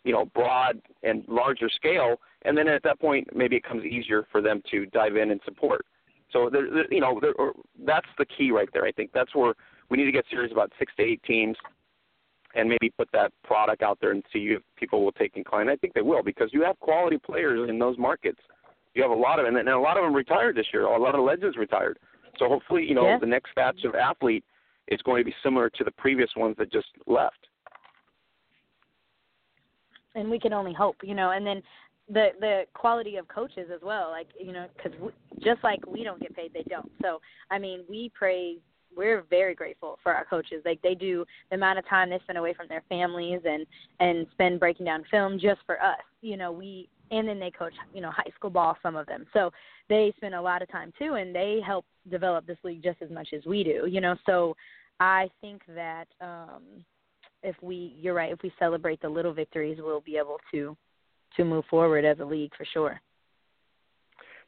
you know, broad and larger scale. And then at that point, maybe it comes easier for them to dive in and support. So there you know, there, that's the key right there. I think that's where we need to get serious about six to eight teams and maybe put that product out there and see if people will take incline. I think they will because you have quality players in those markets. You have a lot of them, and a lot of them retired this year. A lot of legends retired. So hopefully, you know, yeah. the next batch of athlete is going to be similar to the previous ones that just left. And we can only hope, you know. And then the the quality of coaches as well, like you know, because just like we don't get paid, they don't. So I mean, we praise we're very grateful for our coaches. Like they do the amount of time they spend away from their families and and spend breaking down film just for us. You know, we and then they coach, you know, high school ball some of them. So they spend a lot of time too and they help develop this league just as much as we do, you know. So I think that um if we you're right, if we celebrate the little victories, we'll be able to to move forward as a league for sure.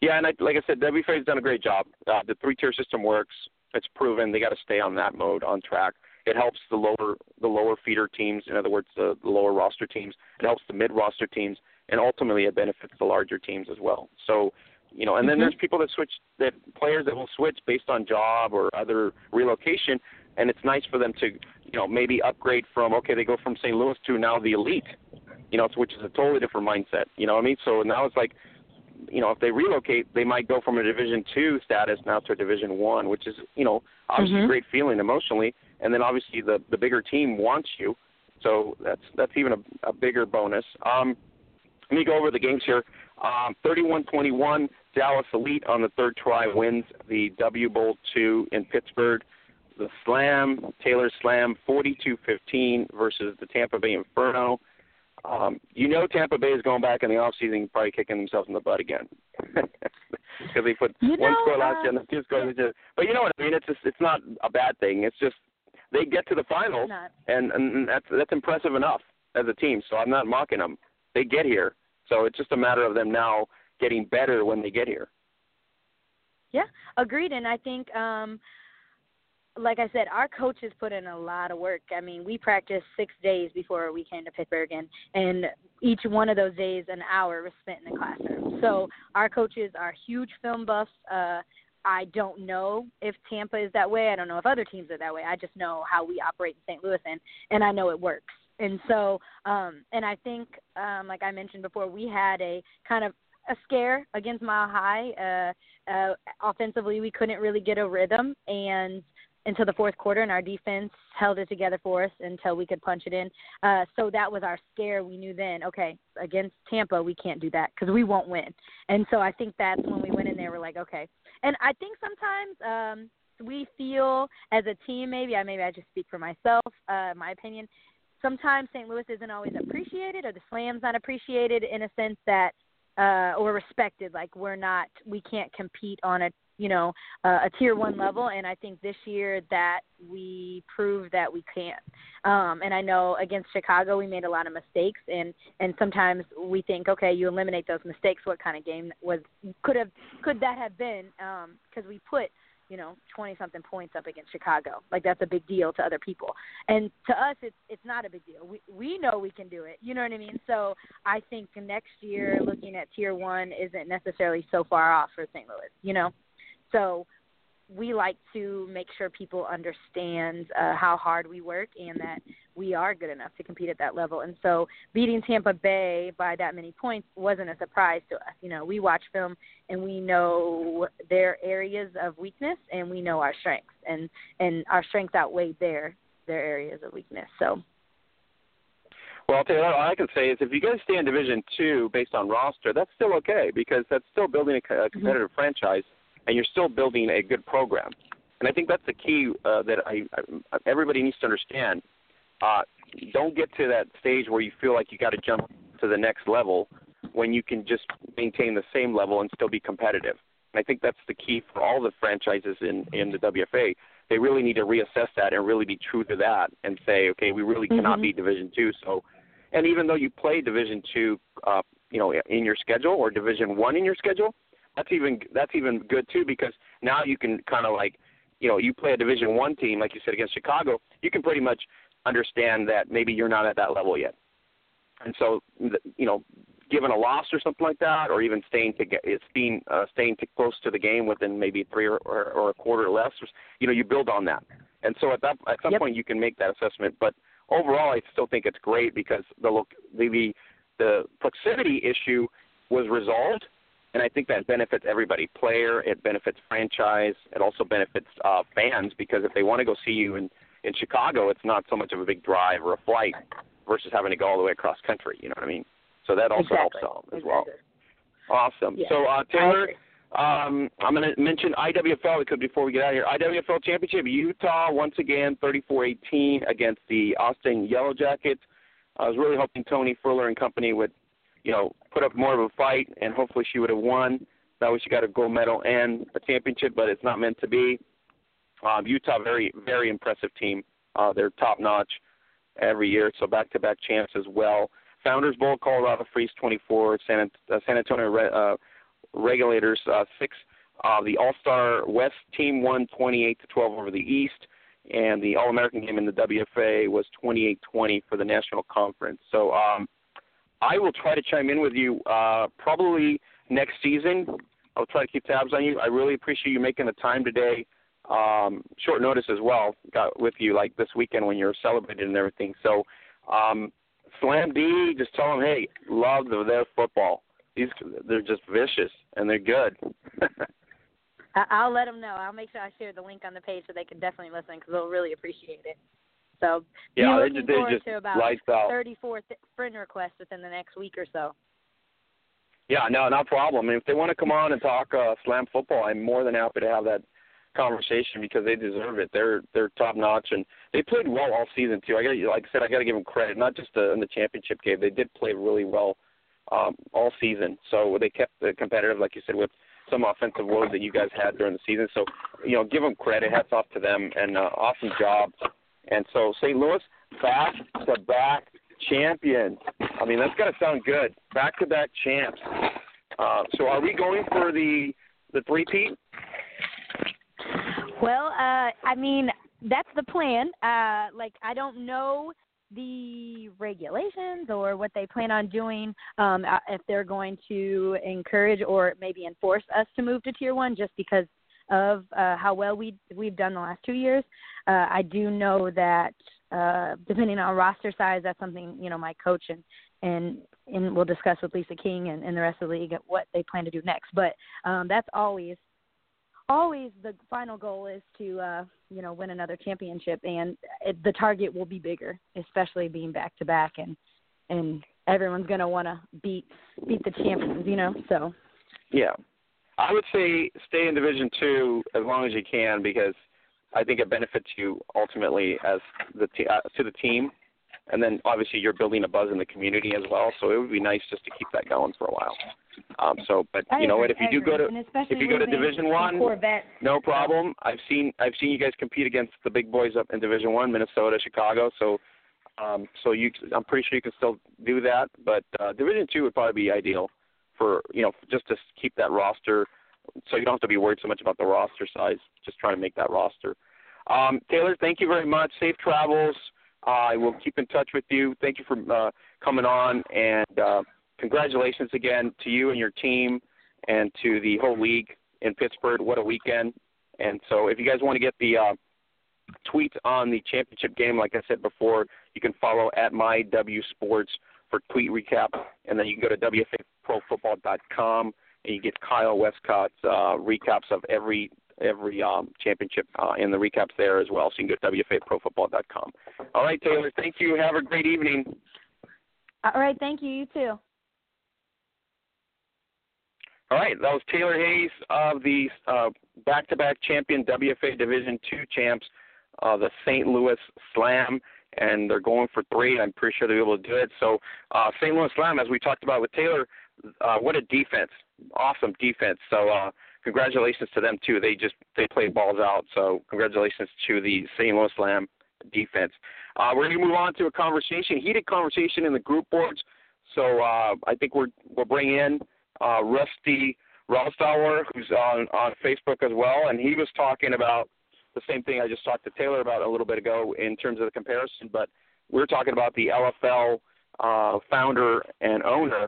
Yeah, and I, like I said, WFA's done a great job. Uh, the three-tier system works. It's proven. They got to stay on that mode, on track. It helps the lower the lower feeder teams. In other words, the, the lower roster teams. It helps the mid roster teams, and ultimately it benefits the larger teams as well. So, you know, and then mm-hmm. there's people that switch that players that will switch based on job or other relocation, and it's nice for them to, you know, maybe upgrade from okay, they go from St. Louis to now the elite, you know, which is a totally different mindset. You know what I mean? So now it's like you know, if they relocate, they might go from a Division two status now to a Division one, which is, you know, obviously mm-hmm. a great feeling emotionally. And then obviously the the bigger team wants you, so that's that's even a, a bigger bonus. Um, let me go over the games here. Um, 31-21, Dallas Elite on the third try wins the W Bowl two in Pittsburgh. The Slam, Taylor Slam, 42-15 versus the Tampa Bay Inferno. Um, you know Tampa Bay is going back in the off season, probably kicking themselves in the butt again because they put you one score last uh, year and the two scores. Yeah. But you know what I mean? It's just it's not a bad thing. It's just they get to the finals, and and that's that's impressive enough as a team. So I'm not mocking them. They get here, so it's just a matter of them now getting better when they get here. Yeah, agreed. And I think um like I said, our coaches put in a lot of work. I mean, we practiced six days before we came to Pittsburgh, and and each one of those days, an hour was spent in the classroom. So our coaches are huge film buffs. Uh, I don't know if Tampa is that way. I don't know if other teams are that way. I just know how we operate in St. Louis, and and I know it works. And so, um, and I think, um, like I mentioned before, we had a kind of a scare against Mile High. Uh, uh, offensively, we couldn't really get a rhythm, and until the fourth quarter, and our defense held it together for us until we could punch it in. Uh, so that was our scare. We knew then, okay, against Tampa, we can't do that because we won't win. And so I think that's when we went in there. We're like, okay. And I think sometimes um, we feel as a team, maybe I maybe I just speak for myself, uh, my opinion. Sometimes St. Louis isn't always appreciated, or the Slam's not appreciated in a sense that uh, or respected. Like we're not, we can't compete on a you know uh, a tier one level and i think this year that we proved that we can um and i know against chicago we made a lot of mistakes and and sometimes we think okay you eliminate those mistakes what kind of game was could have could that have been um because we put you know, 20 something points up against Chicago. Like that's a big deal to other people. And to us it's it's not a big deal. We we know we can do it. You know what I mean? So I think next year looking at tier 1 isn't necessarily so far off for St. Louis, you know. So we like to make sure people understand uh, how hard we work and that we are good enough to compete at that level. And so beating Tampa Bay by that many points wasn't a surprise to us. You know, we watch film and we know their areas of weakness and we know our strengths and and our strengths outweigh their their areas of weakness. So well, I'll tell you what, all I can say is if you guys stay in Division Two based on roster, that's still okay because that's still building a, a mm-hmm. competitive mm-hmm. franchise and you're still building a good program. And I think that's the key uh, that I, I everybody needs to understand. Uh, don't get to that stage where you feel like you got to jump to the next level when you can just maintain the same level and still be competitive. And I think that's the key for all the franchises in in the WFA. They really need to reassess that and really be true to that and say, okay, we really mm-hmm. cannot be Division two. So, and even though you play Division two, uh, you know, in your schedule or Division one in your schedule, that's even that's even good too because now you can kind of like you know you play a division one team like you said against chicago you can pretty much understand that maybe you're not at that level yet. And so you know given a loss or something like that or even staying to get it's being uh, staying to close to the game within maybe three or, or, or a quarter or less you know you build on that. And so at that at some yep. point you can make that assessment. But overall i still think it's great because the look the the, the proximity issue was resolved and I think that benefits everybody player, it benefits franchise, it also benefits uh, fans because if they want to go see you in in Chicago, it's not so much of a big drive or a flight versus having to go all the way across country. You know what I mean? So that also exactly. helps out as exactly. well. Awesome. Yeah. So uh, Taylor, Um, I'm going to mention IWFL because before we get out of here, IWFL championship, Utah once again 34-18 against the Austin Yellow Jackets. I was really hoping Tony Fuller and company would, you know, put up more of a fight, and hopefully she would have won. That way she got a gold medal and a championship, but it's not meant to be. Um, Utah, very very impressive team. Uh, they're top notch every year, so back-to-back champs as well. Founders Bowl, Colorado Freeze 24, San, uh, San Antonio uh, Regulators uh, six. Uh, the All Star West team won 28 to 12 over the East, and the All American game in the WFA was 28-20 for the National Conference. So um, I will try to chime in with you uh, probably next season. I'll try to keep tabs on you. I really appreciate you making the time today. Um, short notice as well. Got with you like this weekend when you're celebrating and everything. So um, Slam D, just tell them, hey, love their football. These they're just vicious and they're good. I'll let them know. I'll make sure I share the link on the page so they can definitely listen because they'll really appreciate it. So yeah, they just, they just to about lights out. 34 th- friend requests within the next week or so. Yeah, no, no problem. And if they want to come on and talk uh, slam football, I'm more than happy to have that conversation because they deserve it. They're they're top notch and they played well all season too. I got like I said, I got to give them credit. Not just uh, in the championship game, they did play really well um, all season. So they kept the competitive, like you said, with some offensive woes that you guys had during the season. So you know, give them credit. Hats off to them and uh, awesome job. And so St. Louis back to back champions. I mean, that's got to sound good. Back to back champs. Uh, so are we going for the the three peat? Well, uh, I mean, that's the plan. Uh, like, I don't know the regulations or what they plan on doing um, uh, if they're going to encourage or maybe enforce us to move to tier one just because of uh, how well we we've done the last two years. Uh, I do know that uh, depending on roster size, that's something you know my coach and and and we'll discuss with Lisa King and, and the rest of the league what they plan to do next. But um, that's always always the final goal is to uh you know win another championship and it, the target will be bigger especially being back to back and and everyone's going to want to beat beat the champions you know so yeah i would say stay in division 2 as long as you can because i think it benefits you ultimately as the t- uh, to the team and then obviously you're building a buzz in the community as well so it would be nice just to keep that going for a while um, so, but I you know agree, what? If you I do go to if you go to Division One, no problem. I've seen I've seen you guys compete against the big boys up in Division One, Minnesota, Chicago. So, um, so you I'm pretty sure you can still do that. But uh, Division Two would probably be ideal for you know just to keep that roster, so you don't have to be worried so much about the roster size. Just trying to make that roster. Um, Taylor, thank you very much. Safe travels. Uh, I will keep in touch with you. Thank you for uh, coming on and. Uh, congratulations again to you and your team and to the whole league in Pittsburgh. What a weekend. And so if you guys want to get the uh, tweets on the championship game, like I said before, you can follow at MyW for tweet recap. And then you can go to WFAProFootball.com and you get Kyle Westcott's uh, recaps of every every um, championship uh, and the recaps there as well. So you can go to WFAProFootball.com. All right, Taylor, thank you. Have a great evening. All right, thank you. You too. All right, that was Taylor Hayes of the uh, back-to-back champion WFA Division Two champs, uh, the St. Louis Slam, and they're going for three. I'm pretty sure they'll be able to do it. So, uh, St. Louis Slam, as we talked about with Taylor, uh, what a defense! Awesome defense. So, uh, congratulations to them too. They just they played balls out. So, congratulations to the St. Louis Slam defense. Uh, we're going to move on to a conversation, heated conversation in the group boards. So, uh, I think we're we'll bring in uh, Rusty Rostauer, who's on on Facebook as well, and he was talking about the same thing I just talked to Taylor about a little bit ago in terms of the comparison. But we are talking about the LFL uh, founder and owner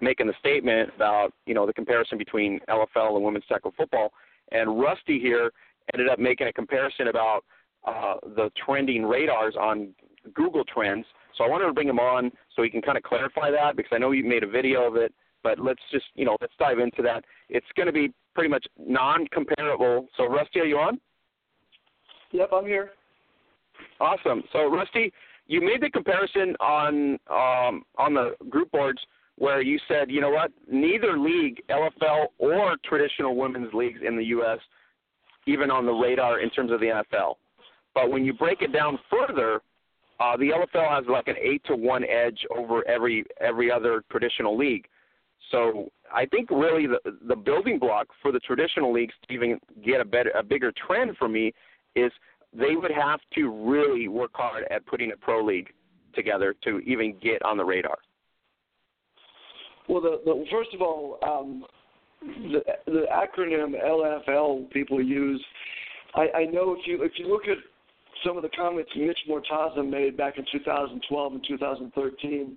making the statement about you know the comparison between LFL and women's tackle football, and Rusty here ended up making a comparison about uh, the trending radars on Google Trends. So I wanted to bring him on so he can kind of clarify that because I know you made a video of it but let's just, you know, let's dive into that. It's going to be pretty much non-comparable. So, Rusty, are you on? Yep, I'm here. Awesome. So, Rusty, you made the comparison on um, on the group boards where you said, you know what, neither league, LFL or traditional women's leagues in the U.S., even on the radar in terms of the NFL. But when you break it down further, uh, the LFL has like an eight to one edge over every every other traditional league. So I think really the the building block for the traditional leagues to even get a better a bigger trend for me is they would have to really work hard at putting a pro league together to even get on the radar. Well, the, the first of all, um, the the acronym LFL people use. I, I know if you if you look at some of the comments Mitch Mortaza made back in 2012 and 2013,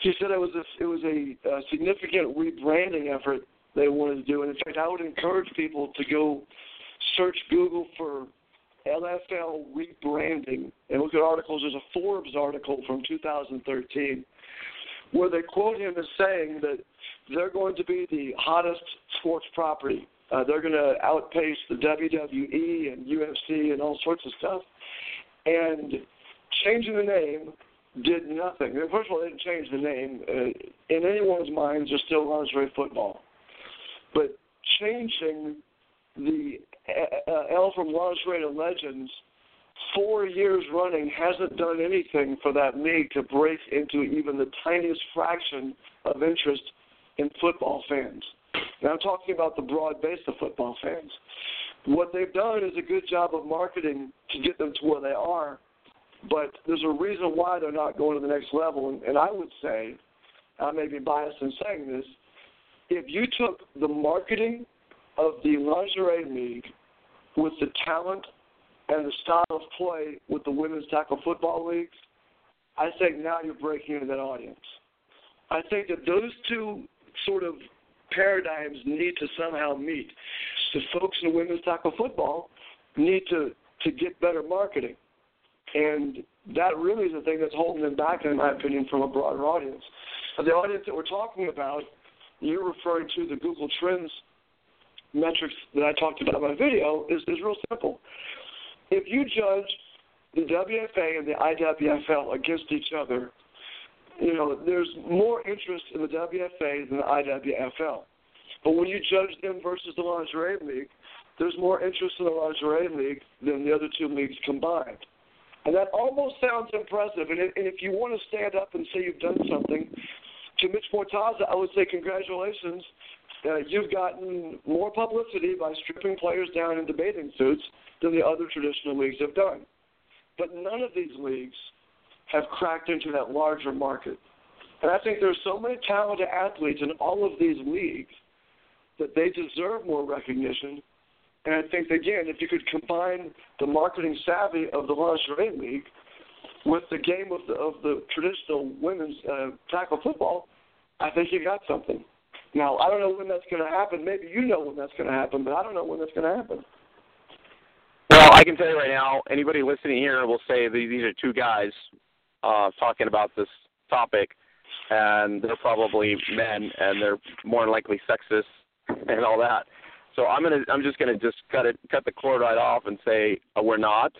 he said it was a, it was a, a significant rebranding effort they wanted to do. And in fact, I would encourage people to go search Google for LFL rebranding and look at articles. There's a Forbes article from 2013 where they quote him as saying that they're going to be the hottest sports property. Uh, they're going to outpace the WWE and UFC and all sorts of stuff. And changing the name did nothing. First of all, they didn't change the name. Uh, in anyone's minds, there's still lingerie football. But changing the uh, L from lingerie to legends four years running hasn't done anything for that league to break into even the tiniest fraction of interest in football fans. And I'm talking about the broad base of football fans. What they've done is a good job of marketing to get them to where they are, but there's a reason why they're not going to the next level. And, and I would say, I may be biased in saying this, if you took the marketing of the lingerie league with the talent and the style of play with the women's tackle football leagues, I think now you're breaking into that audience. I think that those two sort of paradigms need to somehow meet. The folks in women's tackle football need to to get better marketing, and that really is the thing that's holding them back, in my opinion, from a broader audience. The audience that we're talking about, you're referring to the Google Trends metrics that I talked about in my video, is, is real simple if you judge the WFA and the IWFL against each other, you know, there's more interest in the WFA than the IWFL. But when you judge them versus the lingerie league, there's more interest in the lingerie league than the other two leagues combined. And that almost sounds impressive. And, if you want to stand up and say you've done something, to Mitch Mortaza, I would say congratulations. Uh, you've gotten more publicity by stripping players down in bathing suits than the other traditional leagues have done. But none of these leagues have cracked into that larger market. And I think there's so many talented athletes in all of these leagues that they deserve more recognition. And I think again, if you could combine the marketing savvy of the lingerie league with the game of the of the traditional women's uh, tackle football, I think you got something. Now I don't know when that's going to happen. Maybe you know when that's going to happen, but I don't know when that's going to happen. Well, I can tell you right now, anybody listening here will say these are two guys uh, talking about this topic, and they're probably men, and they're more than likely sexist and all that. So I'm gonna, I'm just gonna just cut it, cut the cord right off, and say uh, we're not.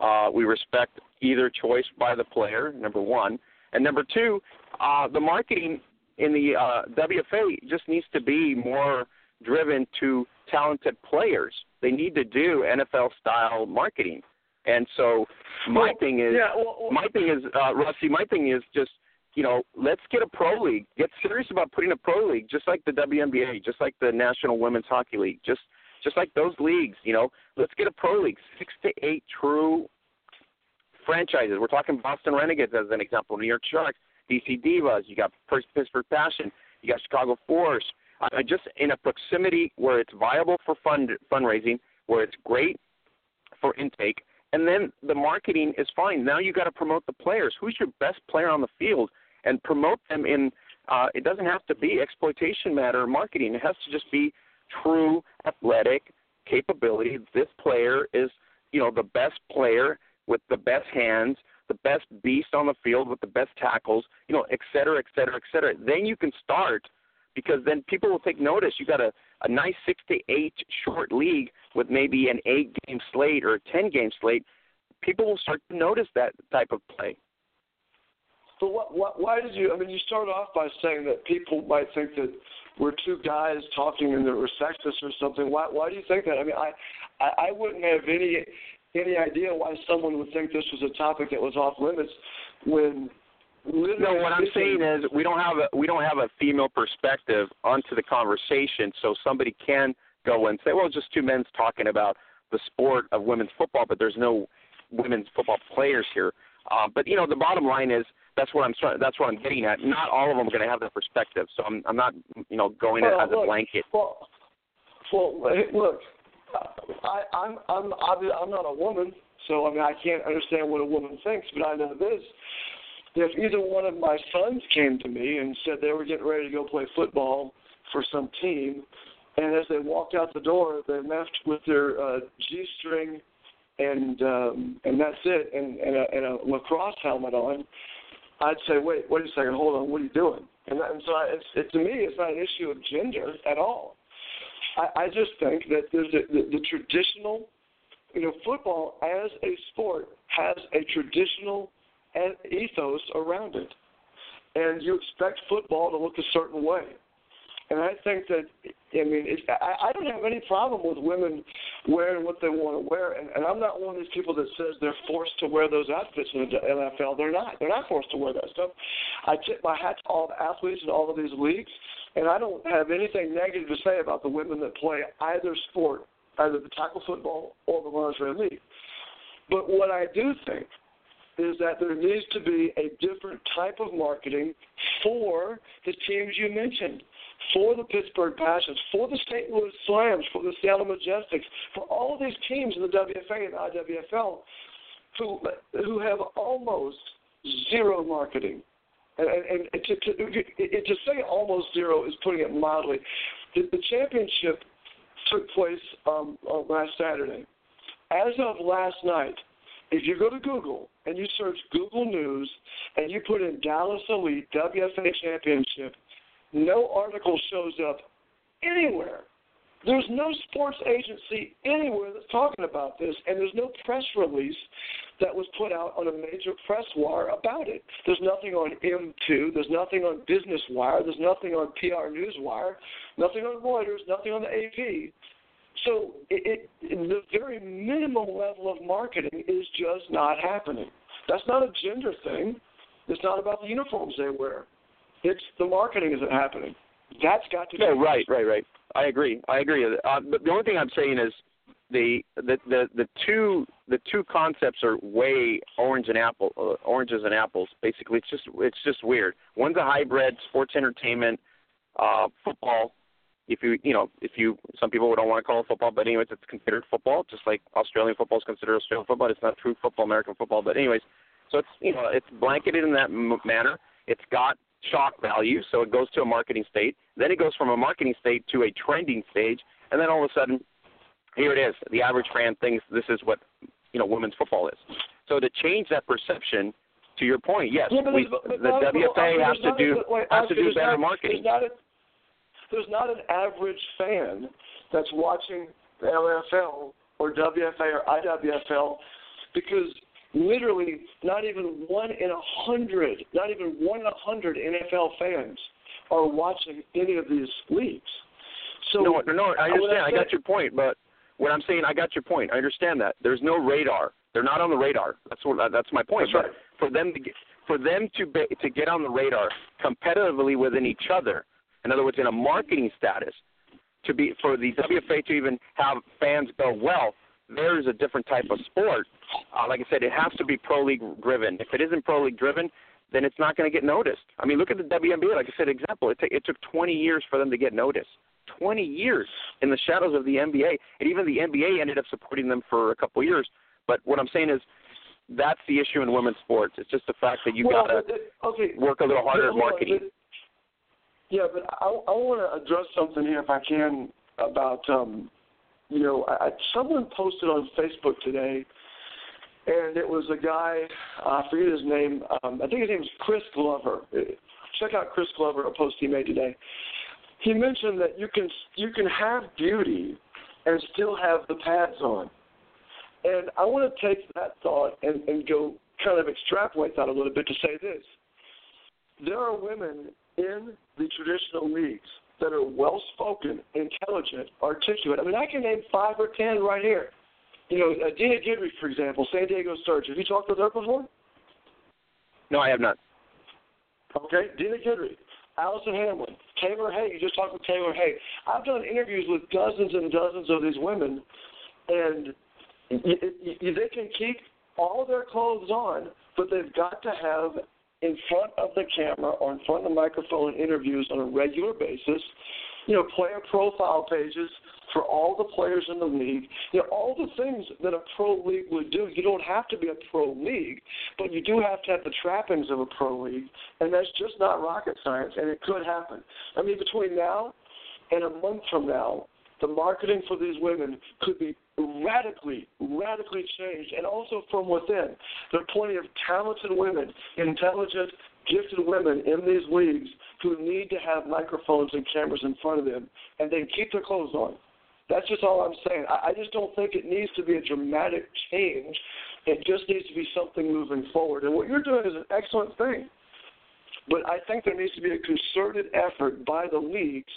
Uh, we respect either choice by the player. Number one, and number two, uh, the marketing in the uh, WFA just needs to be more driven to talented players. They need to do NFL style marketing. And so my well, thing is yeah, well, well, my thing is uh Rusty, my thing is just you know, let's get a pro league. Get serious about putting a pro league, just like the WNBA, just like the National Women's Hockey League, just just like those leagues. You know, let's get a pro league, six to eight true franchises. We're talking Boston Renegades as an example, New York Sharks, DC Divas. You got Pittsburgh Passion. You got Chicago Force uh, just in a proximity where it's viable for fund fundraising, where it's great for intake, and then the marketing is fine. Now you got to promote the players. Who's your best player on the field, and promote them in. Uh, it doesn't have to be exploitation matter marketing. It has to just be true athletic capability. This player is, you know, the best player with the best hands, the best beast on the field with the best tackles, you know, et cetera, et cetera, et cetera. Then you can start because then people will take notice. You got a, a nice six to eight short league with maybe an eight game slate or a ten game slate. People will start to notice that type of play. but what, what, why did you? I mean, you start off by saying that people might think that we're two guys talking and that we're sexist or something. Why, why do you think that? I mean, I, I, I wouldn't have any any idea why someone would think this was a topic that was off limits when no, what I'm saying is we don't have a we don't have a female perspective onto the conversation, so somebody can go and say, well, just two men talking about the sport of women's football, but there's no women's football players here. Uh, but you know, the bottom line is that's what I'm that's what I'm getting at. Not all of them are going to have that perspective, so I'm I'm not you know going well, as look, a blanket. Well, well, look, I I'm I'm I'm not a woman, so I mean I can't understand what a woman thinks, but I know this. If either one of my sons came to me and said they were getting ready to go play football for some team, and as they walked out the door, they left with their uh, g-string and um, and that's it, and, and, a, and a lacrosse helmet on, I'd say, wait, wait a second, hold on, what are you doing? And, that, and so I, it's, it, to me, it's not an issue of gender at all. I, I just think that there's a, the, the traditional, you know, football as a sport has a traditional ethos around it, and you expect football to look a certain way. And I think that, I mean, it, I, I don't have any problem with women wearing what they want to wear. And, and I'm not one of these people that says they're forced to wear those outfits in the NFL. They're not. They're not forced to wear that stuff. I tip my hat to all the athletes in all of these leagues. And I don't have anything negative to say about the women that play either sport, either the tackle football or the lingerie league. But what I do think is that there needs to be a different type of marketing for the teams you mentioned for the Pittsburgh Passions, for the St. Louis Slams, for the Seattle Majestics, for all these teams in the WFA and IWFL who who have almost zero marketing. And, and, and to, to, to say almost zero is putting it mildly. The, the championship took place um, uh, last Saturday. As of last night, if you go to Google and you search Google News and you put in Dallas Elite WFA Championship, no article shows up anywhere. There's no sports agency anywhere that's talking about this, and there's no press release that was put out on a major press wire about it. There's nothing on M2, there's nothing on Business Wire, there's nothing on PR Newswire, nothing on Reuters, nothing on the AP. So it, it, the very minimum level of marketing is just not happening. That's not a gender thing. It's not about the uniforms they wear. It's the marketing isn't happening. That's got to. No, right, right, right. I agree. I agree. Uh, but the only thing I'm saying is the the the, the two the two concepts are way orange and apple uh, oranges and apples. Basically, it's just it's just weird. One's a hybrid sports entertainment uh, football. If you you know if you some people don't want to call it football, but anyways, it's considered football, just like Australian football is considered Australian football. It's not true football, American football, but anyways, so it's you know it's blanketed in that m- manner. It's got shock value, so it goes to a marketing state. Then it goes from a marketing state to a trending stage, and then all of a sudden, here it is. The average fan thinks this is what you know women's football is. So to change that perception, to your point, yes, yeah, we, but, the but, WFA has to do wait, has to do better not, marketing. There's not, a, there's not an average fan that's watching the LFL or WFA or IWFL because literally not even one in a hundred, not even one in a hundred NFL fans are watching any of these leagues. So no, no, I understand. I, I got your point, but what I'm saying, I got your point. I understand that. There's no radar. They're not on the radar. That's what. That's my point. That's right. For them to get, for them to be, to get on the radar competitively within each other, in other words, in a marketing status, to be for the WFA to even have fans go, well, there's a different type of sport. Uh, like I said, it has to be pro league driven. If it isn't pro league driven, then it's not going to get noticed. I mean, look at the WNBA. Like I said, example. It, t- it took 20 years for them to get noticed. 20 years in the shadows of the NBA, and even the NBA ended up supporting them for a couple of years. But what I'm saying is, that's the issue in women's sports. It's just the fact that you well, got to okay. work a little harder at marketing. yeah, but I, I want to address something here, if I can, about um, you know, I, someone posted on Facebook today, and it was a guy, uh, I forget his name. Um, I think his name is Chris Glover. Check out Chris Glover, a post he made today. He mentioned that you can you can have beauty and still have the pads on. And I want to take that thought and, and go kind of extrapolate that a little bit to say this. there are women in the traditional leagues that are well spoken, intelligent, articulate. I mean, I can name five or ten right here. You know, uh, Deana Guidry, for example, San Diego Surge. Have you talked with her before? No, I have not. Okay, Deana Guidry, Allison Hamlin, Taylor Hay. You just talked with Taylor Hay. I've done interviews with dozens and dozens of these women, and y- y- y- they can keep all their clothes on, but they've got to have in front of the camera or in front of the microphone interviews on a regular basis. You know, player profile pages for all the players in the league. You know, all the things that a pro league would do. You don't have to be a pro league, but you do have to have the trappings of a pro league, and that's just not rocket science, and it could happen. I mean, between now and a month from now, the marketing for these women could be radically, radically changed, and also from within. There are plenty of talented women, intelligent, gifted women in these leagues who need to have microphones and cameras in front of them, and they keep their clothes on. That's just all I'm saying. I, I just don't think it needs to be a dramatic change. It just needs to be something moving forward. And what you're doing is an excellent thing. But I think there needs to be a concerted effort by the leagues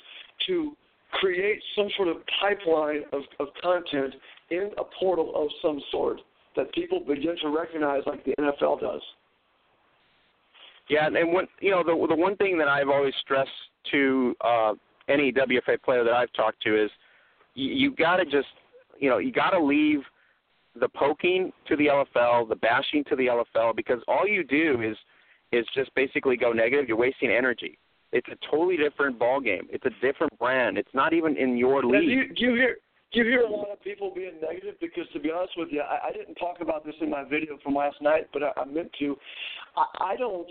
to create some sort of pipeline of, of content in a portal of some sort that people begin to recognize like the NFL does. Yeah, and when you know the the one thing that I've always stressed to uh, any WFA player that I've talked to is you, you got to just you know you got to leave the poking to the LFL, the bashing to the LFL because all you do is is just basically go negative. You're wasting energy. It's a totally different ball game. It's a different brand. It's not even in your league. do, you, do you hear? Do you hear a lot of people being negative? Because to be honest with you, I, I didn't talk about this in my video from last night, but I, I meant to. I, I don't.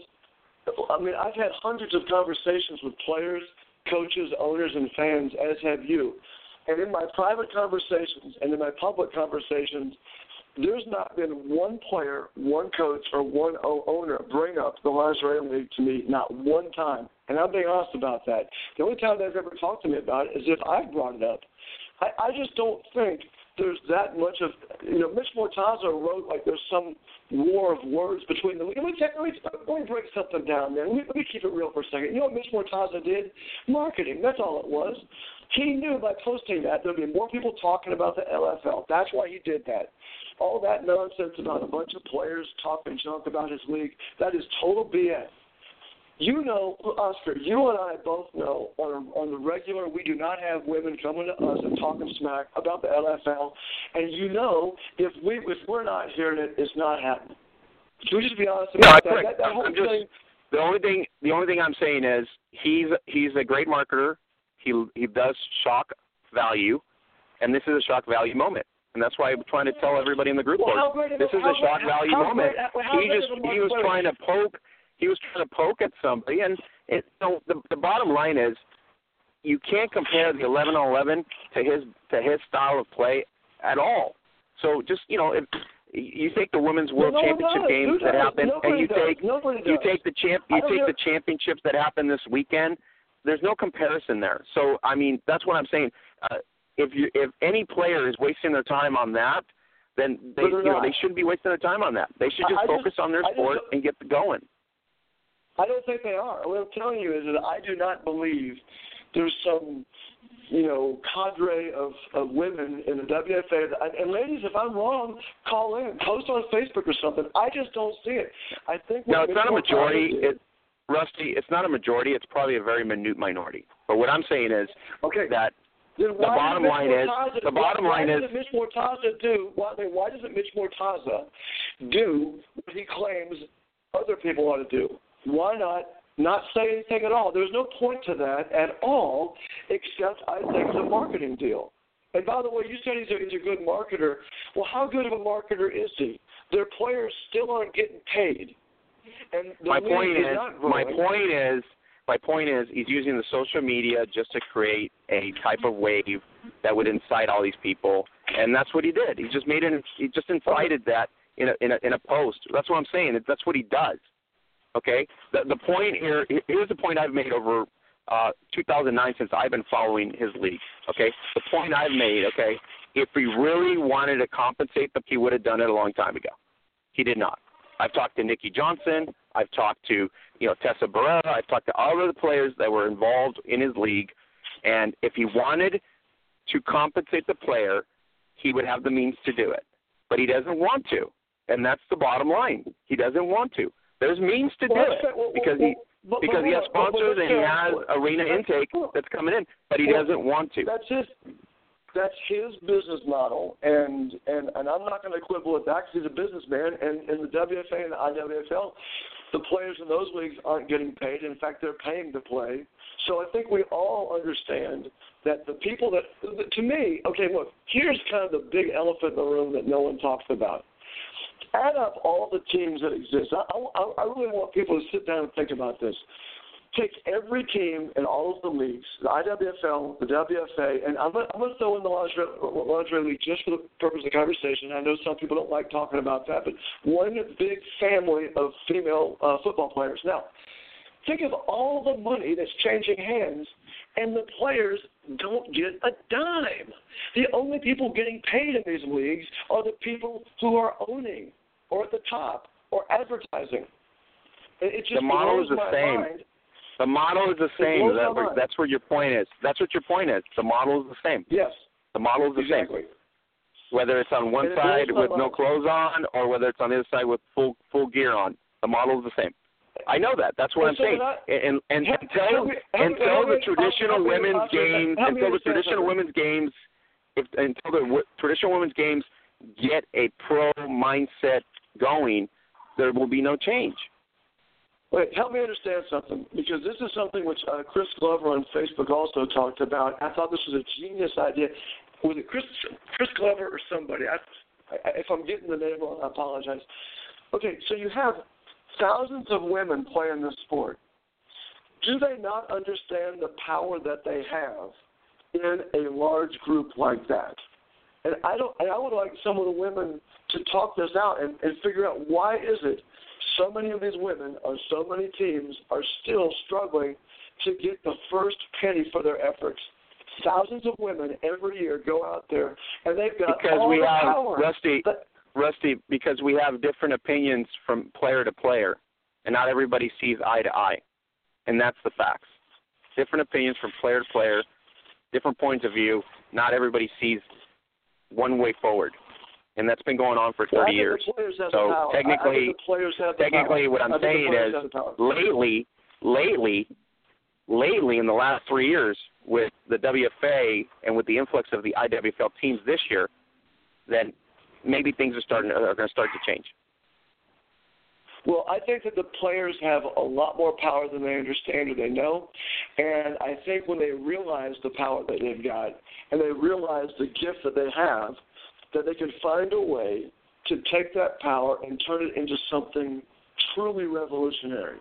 I mean, I've had hundreds of conversations with players, coaches, owners, and fans, as have you. And in my private conversations and in my public conversations, there's not been one player, one coach, or one owner bring up the lingerie league to me, not one time. And I'm being honest about that. The only time they've ever talked to me about it is if I've brought it up. I, I just don't think there's that much of you know. Mitch Mortaza wrote like there's some war of words between them. Let me, let, me, let me break something down, man. Let me, let me keep it real for a second. You know what Mitch Mortaza did? Marketing. That's all it was. He knew by posting that there'd be more people talking about the LFL. That's why he did that. All that nonsense about a bunch of players talking junk about his league, that is total BS. You know, Oscar, you and I both know on on the regular, we do not have women coming to us and talking smack about the LFL, and you know if we if we're not hearing it, it's not happening. Can we just be honest about I that? that, that whole I'm just- thing, The only thing the only thing I'm saying is he's he's a great marketer. He he does shock value, and this is a shock value moment. And that's why I'm trying to tell everybody in the group Well, board, how great of this is a shock value moment. he just he was trying to poke he was trying to poke at somebody, and it, so the the bottom line is you can't compare the 11 on 11 to his to his style of play at all. So just you know if you take the women's world no one championship games that happen, and you does. take Nobody you does. take the champ you take the championships that happen this weekend. There's no comparison there. So I mean that's what I'm saying. Uh, if you if any player is wasting their time on that, then they you know not. they shouldn't be wasting their time on that. They should just I just- focus on their I sport and get going. I don't think they are. What I'm telling you is that I do not believe there's some, you know, cadre of, of women in the WFA. That, and ladies, if I'm wrong, call in, post on Facebook or something. I just don't see it. I think No, it's not a majority. It, Rusty, it's not a majority. It's probably a very minute minority. But what I'm saying is okay. that why bottom line is- the bottom why, line why is- doesn't Mitch Mortaza do why, why doesn't Mitch Mortaza do what he claims other people ought to do? Why not not say anything at all? There's no point to that at all, except I think it's a marketing deal. And by the way, you said he's a, he's a good marketer. Well, how good of a marketer is he? Their players still aren't getting paid. And my point is my point is my point is he's using the social media just to create a type of wave that would incite all these people, and that's what he did. He just made it. He just incited that in a in a in a post. That's what I'm saying. That's what he does. Okay. The the point here here's the point I've made over uh 2009 since I've been following his league. Okay. The point I've made. Okay. If he really wanted to compensate them, he would have done it a long time ago. He did not. I've talked to Nikki Johnson. I've talked to you know Tessa Barrera. I've talked to all of the players that were involved in his league, and if he wanted to compensate the player, he would have the means to do it. But he doesn't want to, and that's the bottom line. He doesn't want to. There's means to do Well, it well, because well, he but- because but he has hold on, but- sponsors and he has arena intake that's coming in, but he doesn't want to. That's his. That's his business model, and and and I'm not going to quibble with that because he's a businessman. And in the WFA and the IWFL, the players in those leagues aren't getting paid. In fact, they're paying to play. So I think we all understand that the people that, to me, okay, look, here's kind of the big elephant in the room that no one talks about. Add up all the teams that exist. I, I, I really want people to sit down and think about this take every team in all of the leagues, the IWFL, the WFA, and I'm going to throw in the lingerie, lingerie league just for the purpose of the conversation. I know some people don't like talking about that, but one big family of female uh, football players. Now, think of all the money that's changing hands, and the players don't get a dime. The only people getting paid in these leagues are the people who are owning or at the top or advertising. It, it just The model is the same. mind. The model is the same. blows That, my that's where your point is. That's what your point is. The model is the same. Yes, The model is the exactly. same. Whether it's on one it side with no clothes on, or whether it's on the other side with full full gear on, the model is the same. I know that. That's what And I'm so saying. that- and and until until the traditional women's games, until the traditional women's games, if until the w- traditional women's games get a pro mindset going, there will be no change. Wait, help me understand something because this is something which uh, Chris Glover on Facebook also talked about. I thought this was a genius idea. Was it Chris Chris Glover or somebody? I, I, if I'm getting the name wrong, I apologize. Okay, so you have thousands of women playing this sport. Do they not understand the power that they have in a large group like that? And I don't. And I would like some of the women to talk this out and, and figure out why is it so many of these women or so many teams are still struggling to get the first penny for their efforts. Thousands of women every year go out there and they've got Because all we the have power. Rusty, But- Rusty, because we have different opinions from player to player, and not everybody sees eye to eye, and that's the facts. Different opinions from player to player, different points of view. Not everybody sees one way forward, and that's been going on for 30 think years. The players have So the power. I- I technically- think the players have the Technically, power. what I'm I think the saying is, have the power. lately, lately, lately, in the last three years, with the WFA and with the influx of the IWFL teams this year, then maybe things are starting are going to start to change. Well, I think that the players have a lot more power than they understand or they know. And I think when they realize the power that they've got and they realize the gift that they have, that they can find a way to take that power and turn it into something truly revolutionary.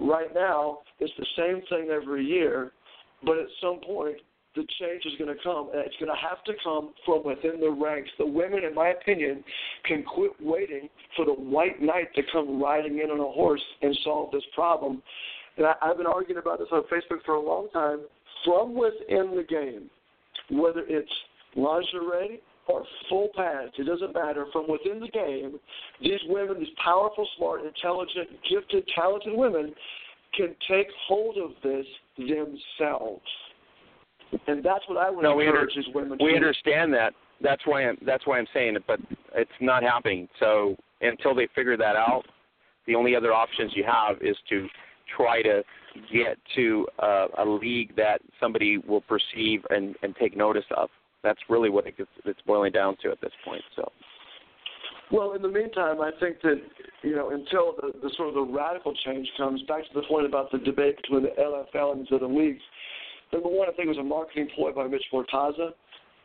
Right now, it's the same thing every year, but at some point, the change is going to come, and it's going to have to come from within the ranks. The women, in my opinion, can quit waiting for the white knight to come riding in on a horse and solve this problem. And I, I've been arguing about this on Facebook for a long time. From within the game, whether it's lingerie or full pads, it doesn't matter. From within the game, these women, these powerful, smart, intelligent, gifted, talented women, can take hold of this themselves. And that's what I would No, we encourage under- these women to We do. understand that. That's why I'm that's why I'm saying it, but it's not happening. So until they figure that out, the only other options you have is to try to get to uh, a league that somebody will perceive and, and take notice of. That's really what it it's boiling down to at this point. So Well, in the meantime, I think that you know until the, the sort of the radical change comes, back to the point about the debate between the LFL and the other leagues. Number one, I think it was a marketing ploy by Mitch Mortaza.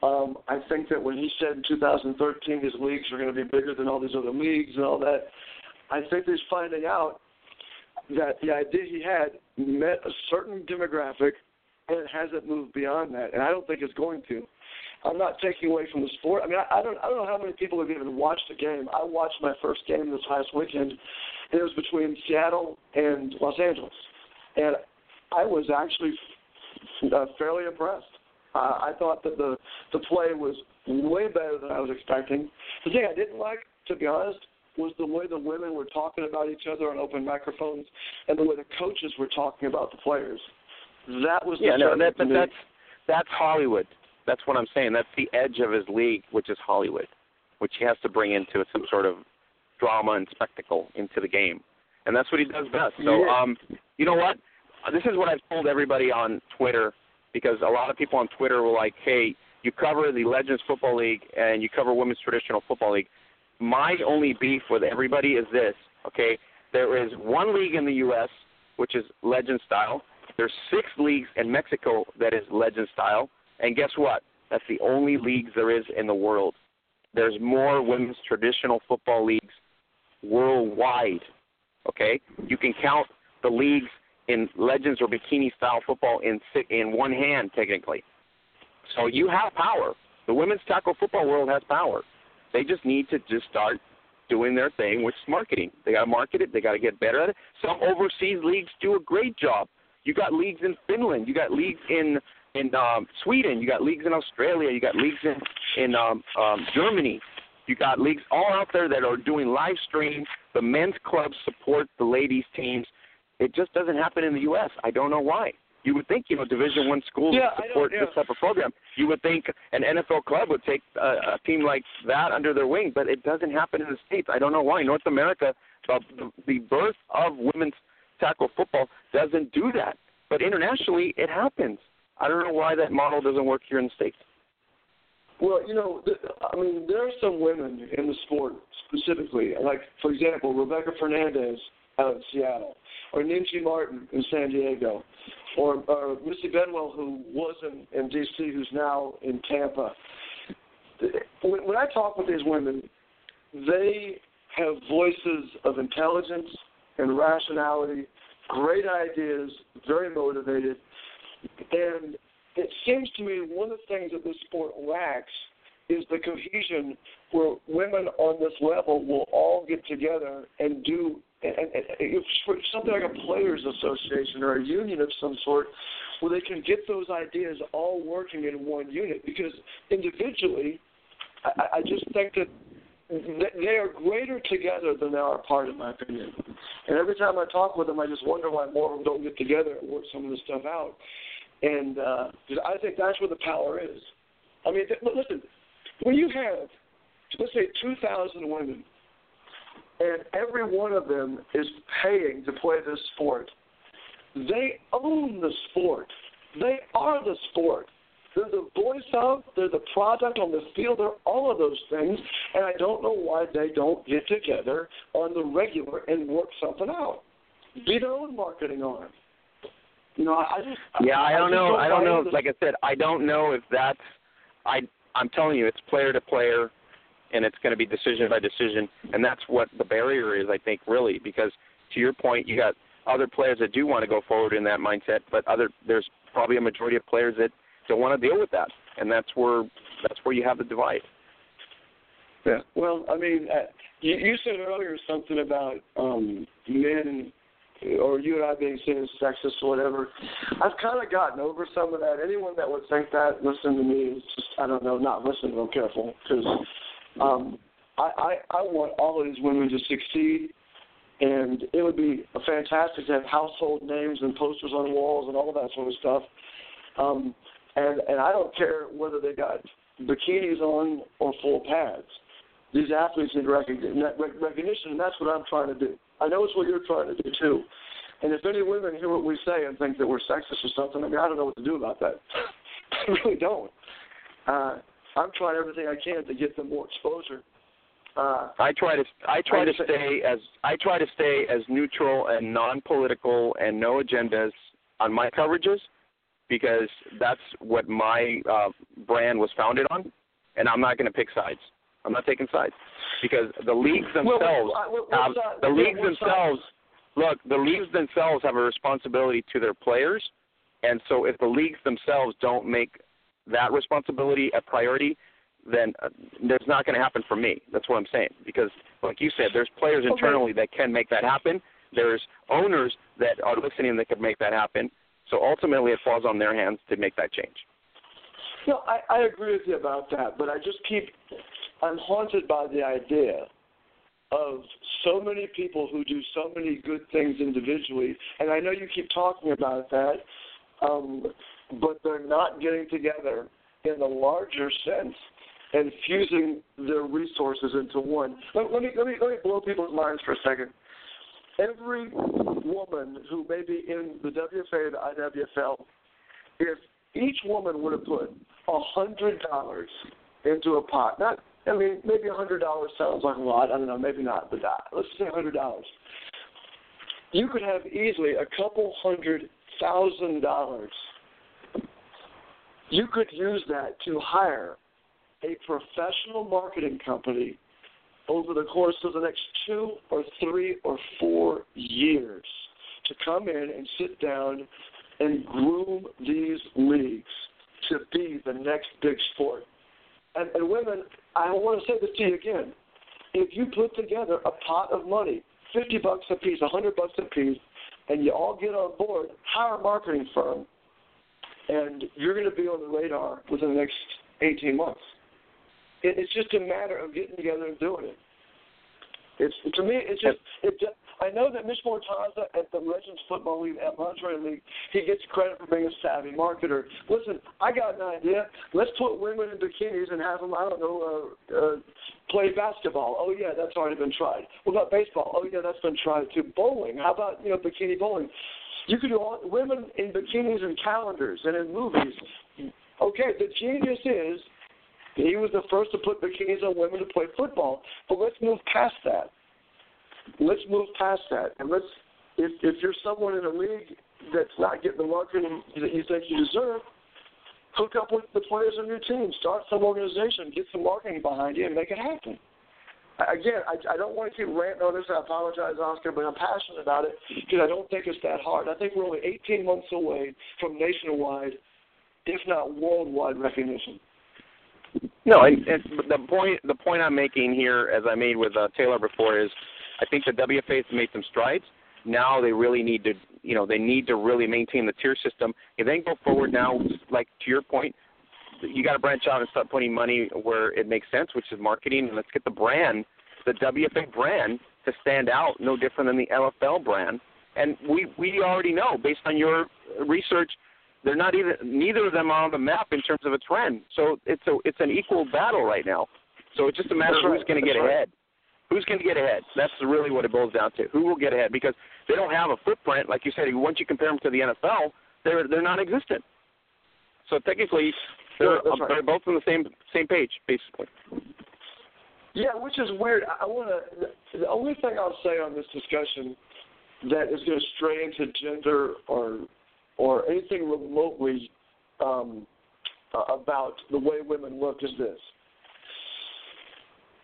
Um, I think that when he said in 2013 his leagues are going to be bigger than all these other leagues and all that, I think he's finding out that the idea he had met a certain demographic and it hasn't moved beyond that. And I don't think it's going to. I'm not taking away from the sport. I mean, I, I don't I don't know how many people have even watched the game. I watched my first game this last weekend, and it was between Seattle and Los Angeles, and I was actually uh, fairly impressed. Uh, I thought that the the play was way better than I was expecting. The thing I didn't like, to be honest, was the way the women were talking about each other on open microphones and the way the coaches were talking about the players. That was yeah, no, that, but that's that's Hollywood. That's what I'm saying. That's the edge of his league, which is Hollywood, which he has to bring into some sort of drama and spectacle into the game, and that's what he does best. So, yeah. um, you know what? This is what I've told everybody on Twitter because a lot of people on Twitter were like, "Hey, you cover the Legends Football League and you cover Women's Traditional Football League." My only beef with everybody is this. Okay, there is one league in the U.S. which is Legend style. There's six leagues in Mexico that is Legend style, and guess what? That's the only leagues there is in the world. There's more women's traditional football leagues worldwide. Okay, you can count the leagues in legends or bikini style football in in one hand technically. So you have power. The women's tackle football world has power. They just need to just start doing their thing, which is marketing. They got to market it. They got to get better at it. Some overseas leagues do a great job. You got leagues in Finland. You got leagues in in um, Sweden. You got leagues in Australia. You got leagues in in um, um, Germany. You got leagues all out there that are doing live streams. The men's clubs support the ladies teams. It just doesn't happen in the U.S. I don't know why. You would think, you know, Division One schools yeah, would support yeah. this type of program. You would think an NFL club would take a, a team like that under their wing, but it doesn't happen in the states. I don't know why. North America, uh, the, the birth of women's tackle football doesn't do that, but internationally it happens. I don't know why that model doesn't work here in the states. Well, you know, th- I mean, there are some women in the sport specifically, like for example, Rebecca Fernandez out of Seattle, or Ninji Martin in San Diego, or, or Missy Benwell who was in, in D.C. who's now in Tampa. When, when I talk with these women, they have voices of intelligence and rationality, great ideas, very motivated, and it seems to me one of the things that this sport lacks is the cohesion where women on this level will all get together and do and, and, and something like a players association or a union of some sort where they can get those ideas all working in one unit. Because individually I, I just think that they are greater together than they are apart, in my opinion. And every time I talk with them, I just wonder why more of them don't get together and work some of this stuff out. And uh, I think that's where the power is. I mean, th- listen, when you have, let's say, 2,000 women, and every one of them is paying to play this sport, they own the sport. They are the sport. They're the voice of, they're the product on the field, they're all of those things, and I don't know why they don't get together on the regular and work something out. Be their own marketing arm. You know, I just yeah, I, I don't know. I don't know. Like I said, I don't know if that's. I I'm telling you, it's player to player, and it's going to be decision by decision, and that's what the barrier is. I think really because to your point, you got other players that do want to go forward in that mindset, but other there's probably a majority of players that don't want to deal with that, and that's where that's where you have the divide. Yeah. Well, I mean, uh, you, you said earlier something about um, men, or you and I being seen as sexist or whatever. I've kind of gotten over some of that. Anyone that would think that, listen to me. Is just I don't know, not listen. I'm careful because um, I, I I want all of these women to succeed. And it would be fantastic to have household names and posters on walls and all that sort of stuff. Um, and and I don't care whether they got bikinis on or full pads. These athletes need recognition, recognition, and that's what I'm trying to do. I know it's what you're trying to do too. And if any women hear what we say and think that we're sexist or something, I mean, I don't know what to do about that. I really don't. Uh, I'm trying everything I can to get them more exposure. Uh, I try to I try to stay as I try to stay as neutral and non-political and no agendas on my coverages because that's what my uh, brand was founded on, and I'm not going to pick sides. I'm not taking sides because the leagues well, themselves what- what- have the leagues side- themselves. Look, the leagues themselves have a responsibility to their players, and so if the leagues themselves don't make that responsibility a priority, then uh, there's not going to happen for me. That's what I'm saying. Because, like you said, there's players Okay. internally that can make that happen. There's owners that are listening that can make that happen. So ultimately, it falls on their hands to make that change. No, I, I agree with you about that, but I just keep I'm haunted by the idea of so many people who do so many good things individually, and I know you keep talking about that, um, but they're not getting together in the larger sense and fusing their resources into one. Let, let me let me let me blow people's minds for a second. Every woman who may be in the WFA and the IWFL, if each woman would have put a hundred dollars into a pot, not I mean maybe a hundred dollars sounds like a lot. I don't know, maybe not, but that, let's say a hundred dollars. You could have easily a couple hundred thousand dollars. You could use that to hire a professional marketing company over the course of the next two or three or four years to come in and sit down and groom these leagues to be the next big sport. And, and women, I want to say this to you again. If you put together a pot of money, 50 bucks a piece, 100 bucks a piece, and you all get on board, hire a marketing firm, and you're going to be on the radar within the next 18 months. It, it's just a matter of getting together and doing it. It's to me, it's just it. I know that Mitch Mortaza at the Legends Football League at Lingerie League, he gets credit for being a savvy marketer. Listen, I got an idea. Let's put women in bikinis and have them, I don't know, uh, uh, play basketball. Oh yeah, that's already been tried. What about baseball? Oh yeah, that's been tried too. Bowling. How about you know bikini bowling? You could do all, women in bikinis and calendars and in movies. Okay, the genius is he was the first to put bikinis on women to play football. But let's move past that. Let's move past that, and let's. If if you're someone in a league that's not getting the marketing that you think you deserve, hook up with the players on your team. Start some organization. Get some marketing behind you, and make it happen. Again, I, I don't want to keep ranting on this. I apologize, Oscar, but I'm passionate about it because I don't think it's that hard. I think we're only 18 months away from nationwide, if not worldwide, recognition. No, and, and the point the point I'm making here, as I made with uh, Taylor before, is I think the WFA has made some strides. Now they really need to, you know, they need to really maintain the tier system. And then go forward now, like to your point, you got to branch out and start putting money where it makes sense, which is marketing. And let's get the brand, the WFA brand, to stand out, no different than the LFL brand. And we we already know based on your research they're not even neither of them are on the map in terms of a trend. So it's a it's an equal battle right now. So it's just a matter That's of right. who's going to get That's right. ahead. Who's going to get ahead? That's really what it boils down to. Who will get ahead? Because they don't have a footprint, like you said. Once you compare them to the NFL, they're they're non-existent. So technically, they're Yeah, right. they're both on the same same page, basically. Yeah, which is weird. I want to. The only thing I'll say on this discussion that is going to stray into gender or or anything remotely um, about the way women look is this.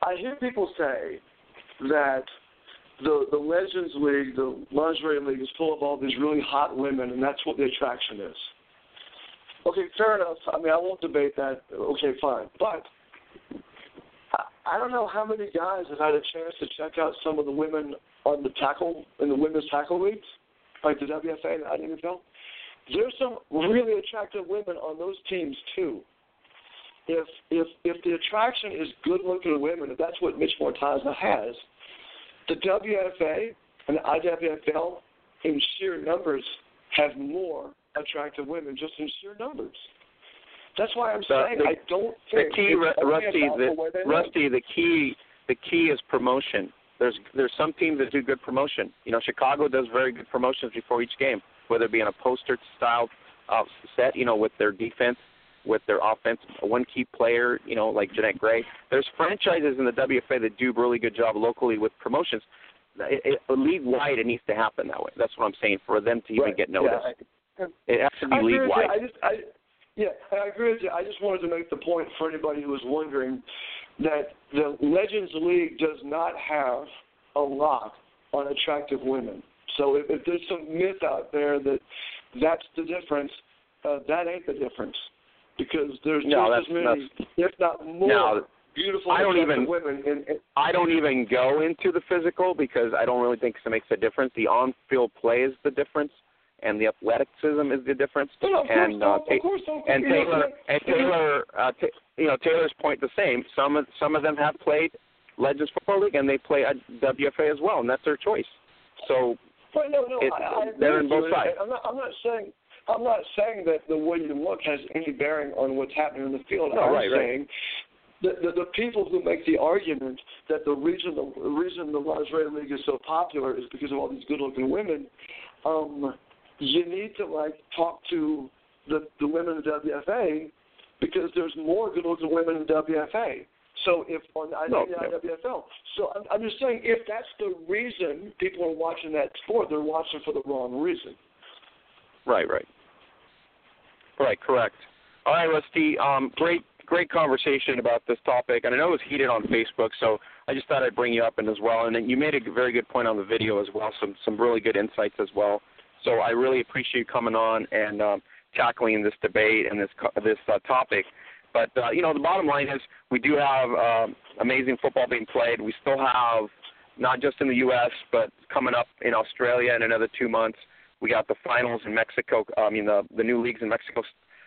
I hear people say that the the Legends League, the lingerie league, is full of all these really hot women, and that's what the attraction is. Okay, fair enough. I mean, I won't debate that. Okay, fine, but I- I don't know how many guys have had a chance to check out some of the women on the tackle in the women's tackle leagues, like the WFA and the IWFL. There's some really attractive women on those teams too. If if if the attraction is good looking women, if that's what Mitch Mortaza has, the WFA and the IWFL in sheer numbers have more attractive women just in sheer numbers. That's why I'm saying the- I don't think The key, Rusty, the. Rusty, the key, the key is promotion. There's there's some teams that do good promotion. You know, Chicago does very good promotions before each game, whether it be in a poster style uh, set, you know, with their defense, with their offense, one key player, you know, like Jeanette Gray. There's franchises in the WFA that do a really good job locally with promotions. It, it, league wide, it needs to happen that way. That's what I'm saying for them to even Right. get noticed. Yeah, It has to be I league wide. I just, I, yeah, I agree with you. I just wanted to make the point for anybody who was wondering that the Legends League does not have a lock on attractive women. So if, if there's some myth out there that that's the difference, uh, that ain't the difference because there's No, just as that's- many, if not more, No, beautiful I don't even- women. In, in, I don't even go into the physical because I don't really think it makes a difference. The on-field play is the difference, and the athleticism is the difference. no, and uh, course, and Taylor and Taylor, uh, t- you know, Taylor's point the same. Some of some of them have played Legends Football League and they play at WFA as well, and that's their choice. So Well, no, no, It- I, I they're in both sides. I'm not, I'm not saying I'm not saying that the way you look has any bearing on what's happening in the field. No, I'm right, right. saying that the, the people who make the argument that the reason the reason the lingerie league is so popular is because of all these good-looking women. Um, you need to like talk to the the women in WFA because there's more good-looking women in WFA. So if on I No, mean, no. WFL. So I'm, I'm just saying if that's the reason people are watching that sport, they're watching for the wrong reason. Right, right. Right, correct. All right, Rusty. Um, great, great conversation about this topic, and I know it was heated on Facebook, so I just thought I'd bring you up and as well. And then you made a very good point on the video as well, some some really good insights as well. So I really appreciate you coming on and um, tackling this debate and this this uh, topic. But uh, you know, the bottom line is we do have um, amazing football being played. We still have not just in the U.S. but coming up in Australia in another two months. We got the finals in Mexico. I mean, the the new leagues in Mexico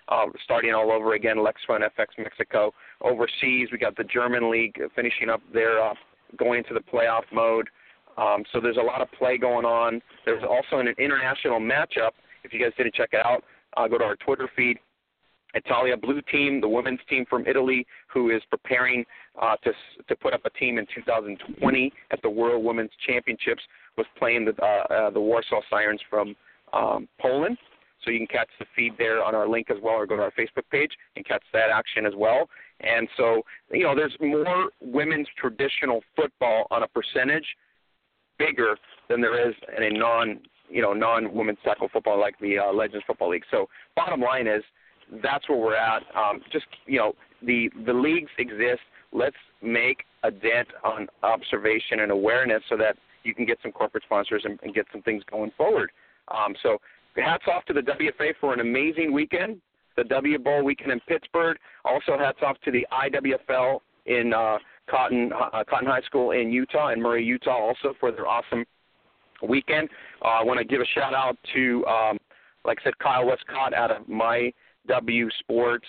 uh, starting all over again. Lexfun FX Mexico. Overseas, we got the German league finishing up their uh, going into the playoff mode. Um, so there's a lot of play going on. There's also an international matchup. If you guys didn't check it out, uh, go to our Twitter feed. Italia Blue Team, the women's team from Italy, who is preparing uh, to to put up a team in 2020 at the World Women's Championships, was playing the uh, uh, the Warsaw Sirens from um, Poland. So you can catch the feed there on our link as well, or go to our Facebook page and catch that action as well. And so you know, there's more women's traditional football on a percentage bigger than there is in a non you know non women's tackle football like the uh, Legends Football League. So bottom line is that's where we're at. Um, just you know the the leagues exist. Let's make a dent on observation and awareness so that you can get some corporate sponsors and, and get some things going forward. Um, so hats off to the WFA for an amazing weekend. The W Bowl weekend in Pittsburgh. Also hats off to the IWFL in uh, Cotton uh, Cotton High School in Utah and Murray, Utah, also for their awesome weekend. Uh, I want to give a shout out to, um, like I said, Kyle Westcott out of My W Sports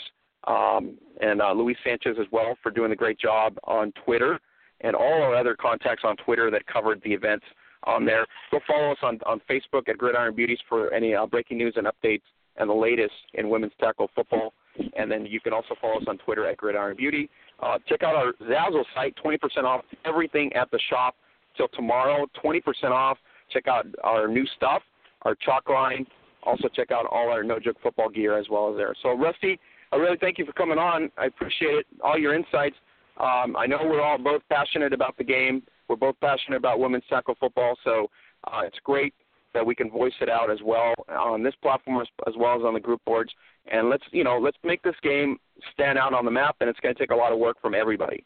um, and uh, Luis Sanchez as well for doing a great job on Twitter and all our other contacts on Twitter that covered the events on there. Go follow us on, on Facebook at Gridiron Beauties for any uh, breaking news and updates and the latest in women's tackle football. And then you can also follow us on Twitter at Gridiron Beauty. Uh, check out our Zazzle site, 20% off everything at the shop till tomorrow, 20% off. Check out our new stuff, our chalk line. Also check out all our No Joke football gear as well as there. So Rusty, I really thank you for coming on. I appreciate it, all your insights. Um, I know we're all both passionate about the game. We're both passionate about women's tackle football, so uh, it's great that we can voice it out as well on this platform as, as well as on the group boards. And let's you know let's make this game stand out on the map, and it's going to take a lot of work from everybody.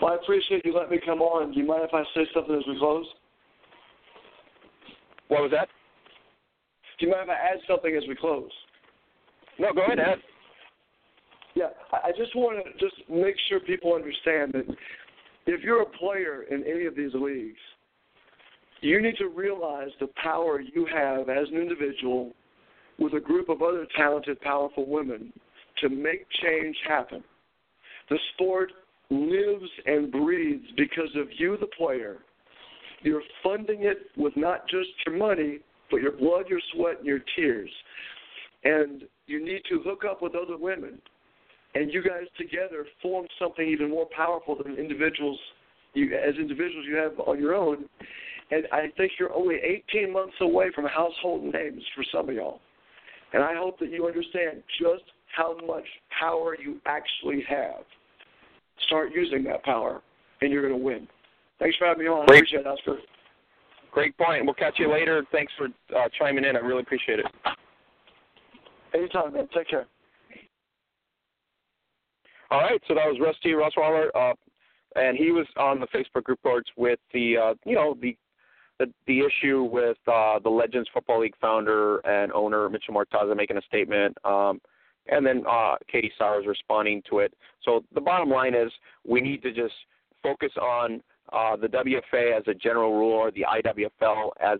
Well, I appreciate you letting me come on. Do you mind if I say something as we close? What was that? Do you mind if I add something as we close? No, go ahead, Ed. Yeah, I I just want to just make sure people understand that if you're a player in any of these leagues, you need to realize the power you have as an individual with a group of other talented, powerful women to make change happen. The sport lives and breathes because of you, the player. You're funding it with not just your money, but your blood, your sweat, and your tears. And you need to hook up with other women and you guys together form something even more powerful than individuals you as individuals you have on your own. And I think you're only 18 months away from household names for some of y'all. And I hope that you understand just how much power you actually have. Start using that power, and you're going to win. Thanks for having me on. I appreciate it, Oscar. Great point. We'll catch you later. Thanks for uh, chiming in. I really appreciate it. Anytime, man. Take care. All right, so that was Rusty Rosswaller, uh, and he was on the Facebook group boards with the, uh, you know, the the, the issue with uh, the Legends Football League founder and owner Mitchell Mortaza making a statement, um, and then uh, Katie Sowers responding to it. So the bottom line is we need to just focus on uh, the WFA as a general rule or the IWFL as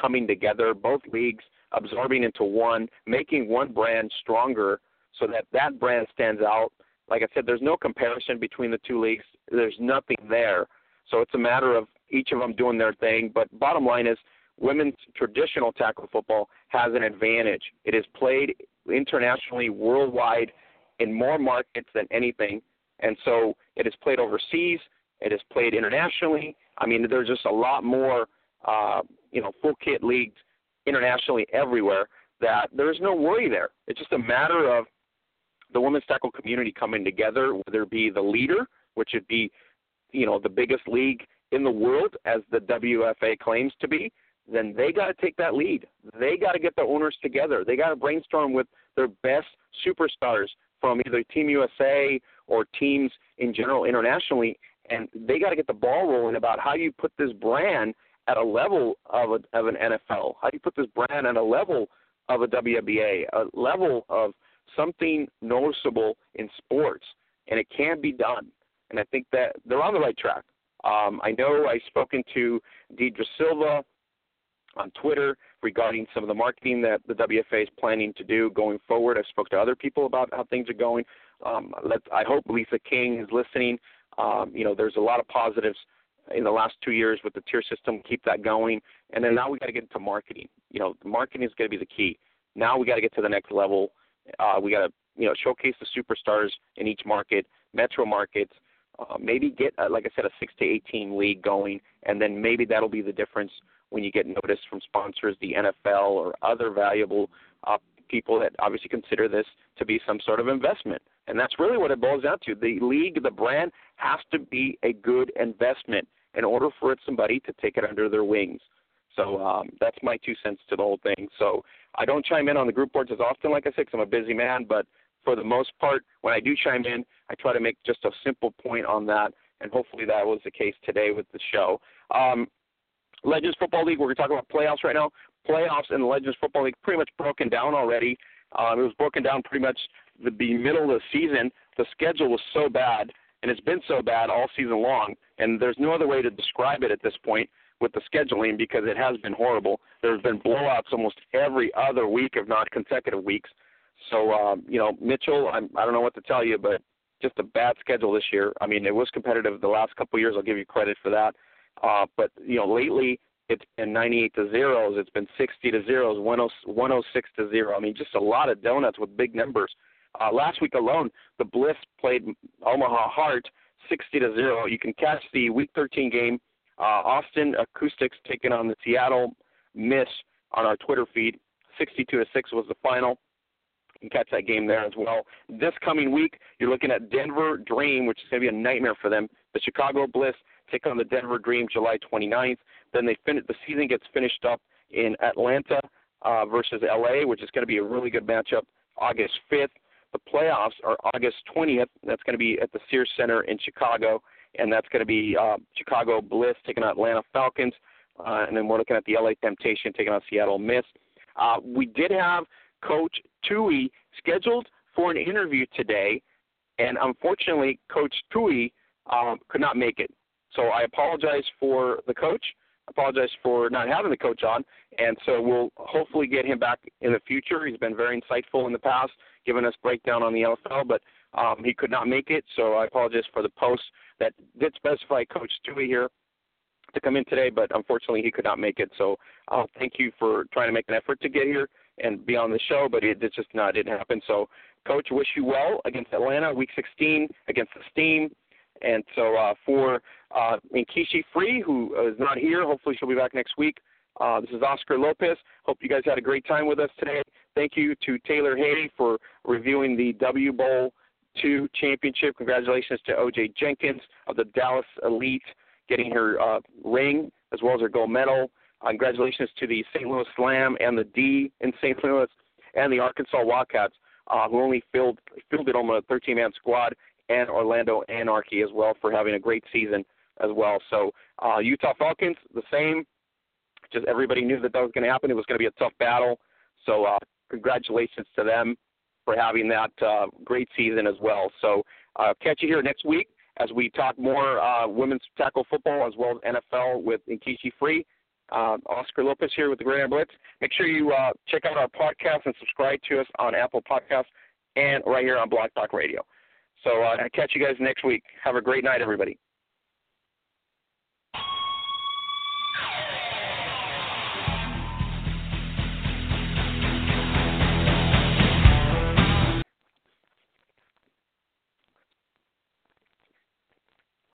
coming together, both leagues absorbing into one, making one brand stronger so that that brand stands out like I said, there's no comparison between the two leagues. There's nothing there. So it's a matter of each of them doing their thing. But bottom line is, women's traditional tackle football has an advantage. It is played internationally, worldwide, in more markets than anything. And so it is played overseas. It is played internationally. I mean, there's just a lot more, uh, you know, full kit leagues internationally everywhere that there's no worry there. It's just a matter of the women's tackle community coming together, whether it be the leader, which would be, you know, the biggest league in the world, as the WFA claims to be, then they got to take that lead. They got to get the owners together. They got to brainstorm with their best superstars from either Team USA or teams in general internationally, and they got to get the ball rolling about how you put this brand at a level of, a, of an NFL. How do you put this brand at a level of a WBA, a level of something noticeable in sports, and it can be done. And I think that they're on the right track. Um, I know I've spoken to Deidre Silva on Twitter regarding some of the marketing that the WFA is planning to do going forward. I've spoke to other people about how things are going. Um, I hope Lisa King is listening. Um, you know, there's a lot of positives in the last two years with the tier system. Keep that going, and then now we got to get into marketing. You know, marketing is going to be the key. Now we got to get to the next level. Uh, we got to you know showcase the superstars in each market, metro markets. Uh, maybe get uh, like I said a six to eighteen league going, and then maybe that'll be the difference when you get notice from sponsors, the NFL or other valuable uh, people that obviously consider this to be some sort of investment. And that's really what it boils down to. The league, the brand, has to be a good investment in order for it somebody to take it under their wings. So um, that's my two cents to the whole thing. So I don't chime in on the group boards as often, like I said, because I'm a busy man. But for the most part, when I do chime in, I try to make just a simple point on that, and hopefully that was the case today with the show. Um, Legends Football League, we're going to talk about playoffs right now. Playoffs in the Legends Football League pretty much broken down already. Um, it was broken down pretty much the, the middle of the season. The schedule was so bad, and it's been so bad all season long, and there's no other way to describe it at this point with the scheduling because it has been horrible. There's been blowouts almost every other week, if not consecutive weeks. So, um, you know, Mitchell, I'm, I don't know what to tell you, but just a bad schedule this year. I mean, it was competitive the last couple of years. I'll give you credit for that. Uh, but you know, lately it's been 98 to zeros. It's been 60 to zeros, 106 to zero. I mean, just a lot of donuts with big numbers. Uh, last week alone, the Bliss played Omaha Heart 60 to zero. You can catch the Week 13 game uh, Austin Acoustics taking on the Seattle Mist on our Twitter feed. 62 to 6 was the final. You can catch that game there as well. This coming week, you're looking at Denver Dream, which is going to be a nightmare for them. The Chicago Bliss take on the Denver Dream July 29th. Then they fin- the season gets finished up in Atlanta uh, versus LA, which is going to be a really good matchup August 5th. The playoffs are August 20th. That's going to be at the Sears Center in Chicago and that's going to be uh, Chicago Bliss taking on Atlanta Falcons, uh, and then we're looking at the LA Temptation taking on Seattle Mist. Uh, we did have Coach Tui scheduled for an interview today, and unfortunately, Coach Tui um, could not make it. So I apologize for the coach. Apologize for not having the coach on, and so we'll hopefully get him back in the future. He's been very insightful in the past, giving us breakdown on the NFL, but um, he could not make it. So I apologize for the post that did specify Coach Tui here to come in today, but unfortunately he could not make it. So uh, thank you for trying to make an effort to get here and be on the show, but it, it just not didn't happen. So, Coach, wish you well against Atlanta, Week 16 against the Steam. And so uh, for uh, Nkeshi Free, who is not here, hopefully she'll be back next week. Uh, this is Oscar Lopez. Hope you guys had a great time with us today. Thank you to Taylor Hay for reviewing the W Bowl two championship. Congratulations to OJ Jenkins of the Dallas Elite getting her uh, ring as well as her gold medal. Uh, congratulations to the St. Louis Slam and the D in St. Louis and the Arkansas Wildcats, uh, who only filled fielded on a 13-man squad, and Orlando Anarchy as well for having a great season as well. So uh, Utah Falcons, the same. Just everybody knew that that was going to happen. It was going to be a tough battle. So uh, congratulations to them for having that uh, great season as well. So uh, catch you here next week as we talk more uh, women's tackle football as well as NFL with Nkeshi Free. Uh, Oscar Lopez here with the Gridiron Blitz. Make sure you uh, check out our podcast and subscribe to us on Apple Podcasts and right here on Blog Talk Radio. So uh, catch you guys next week. Have a great night, everybody.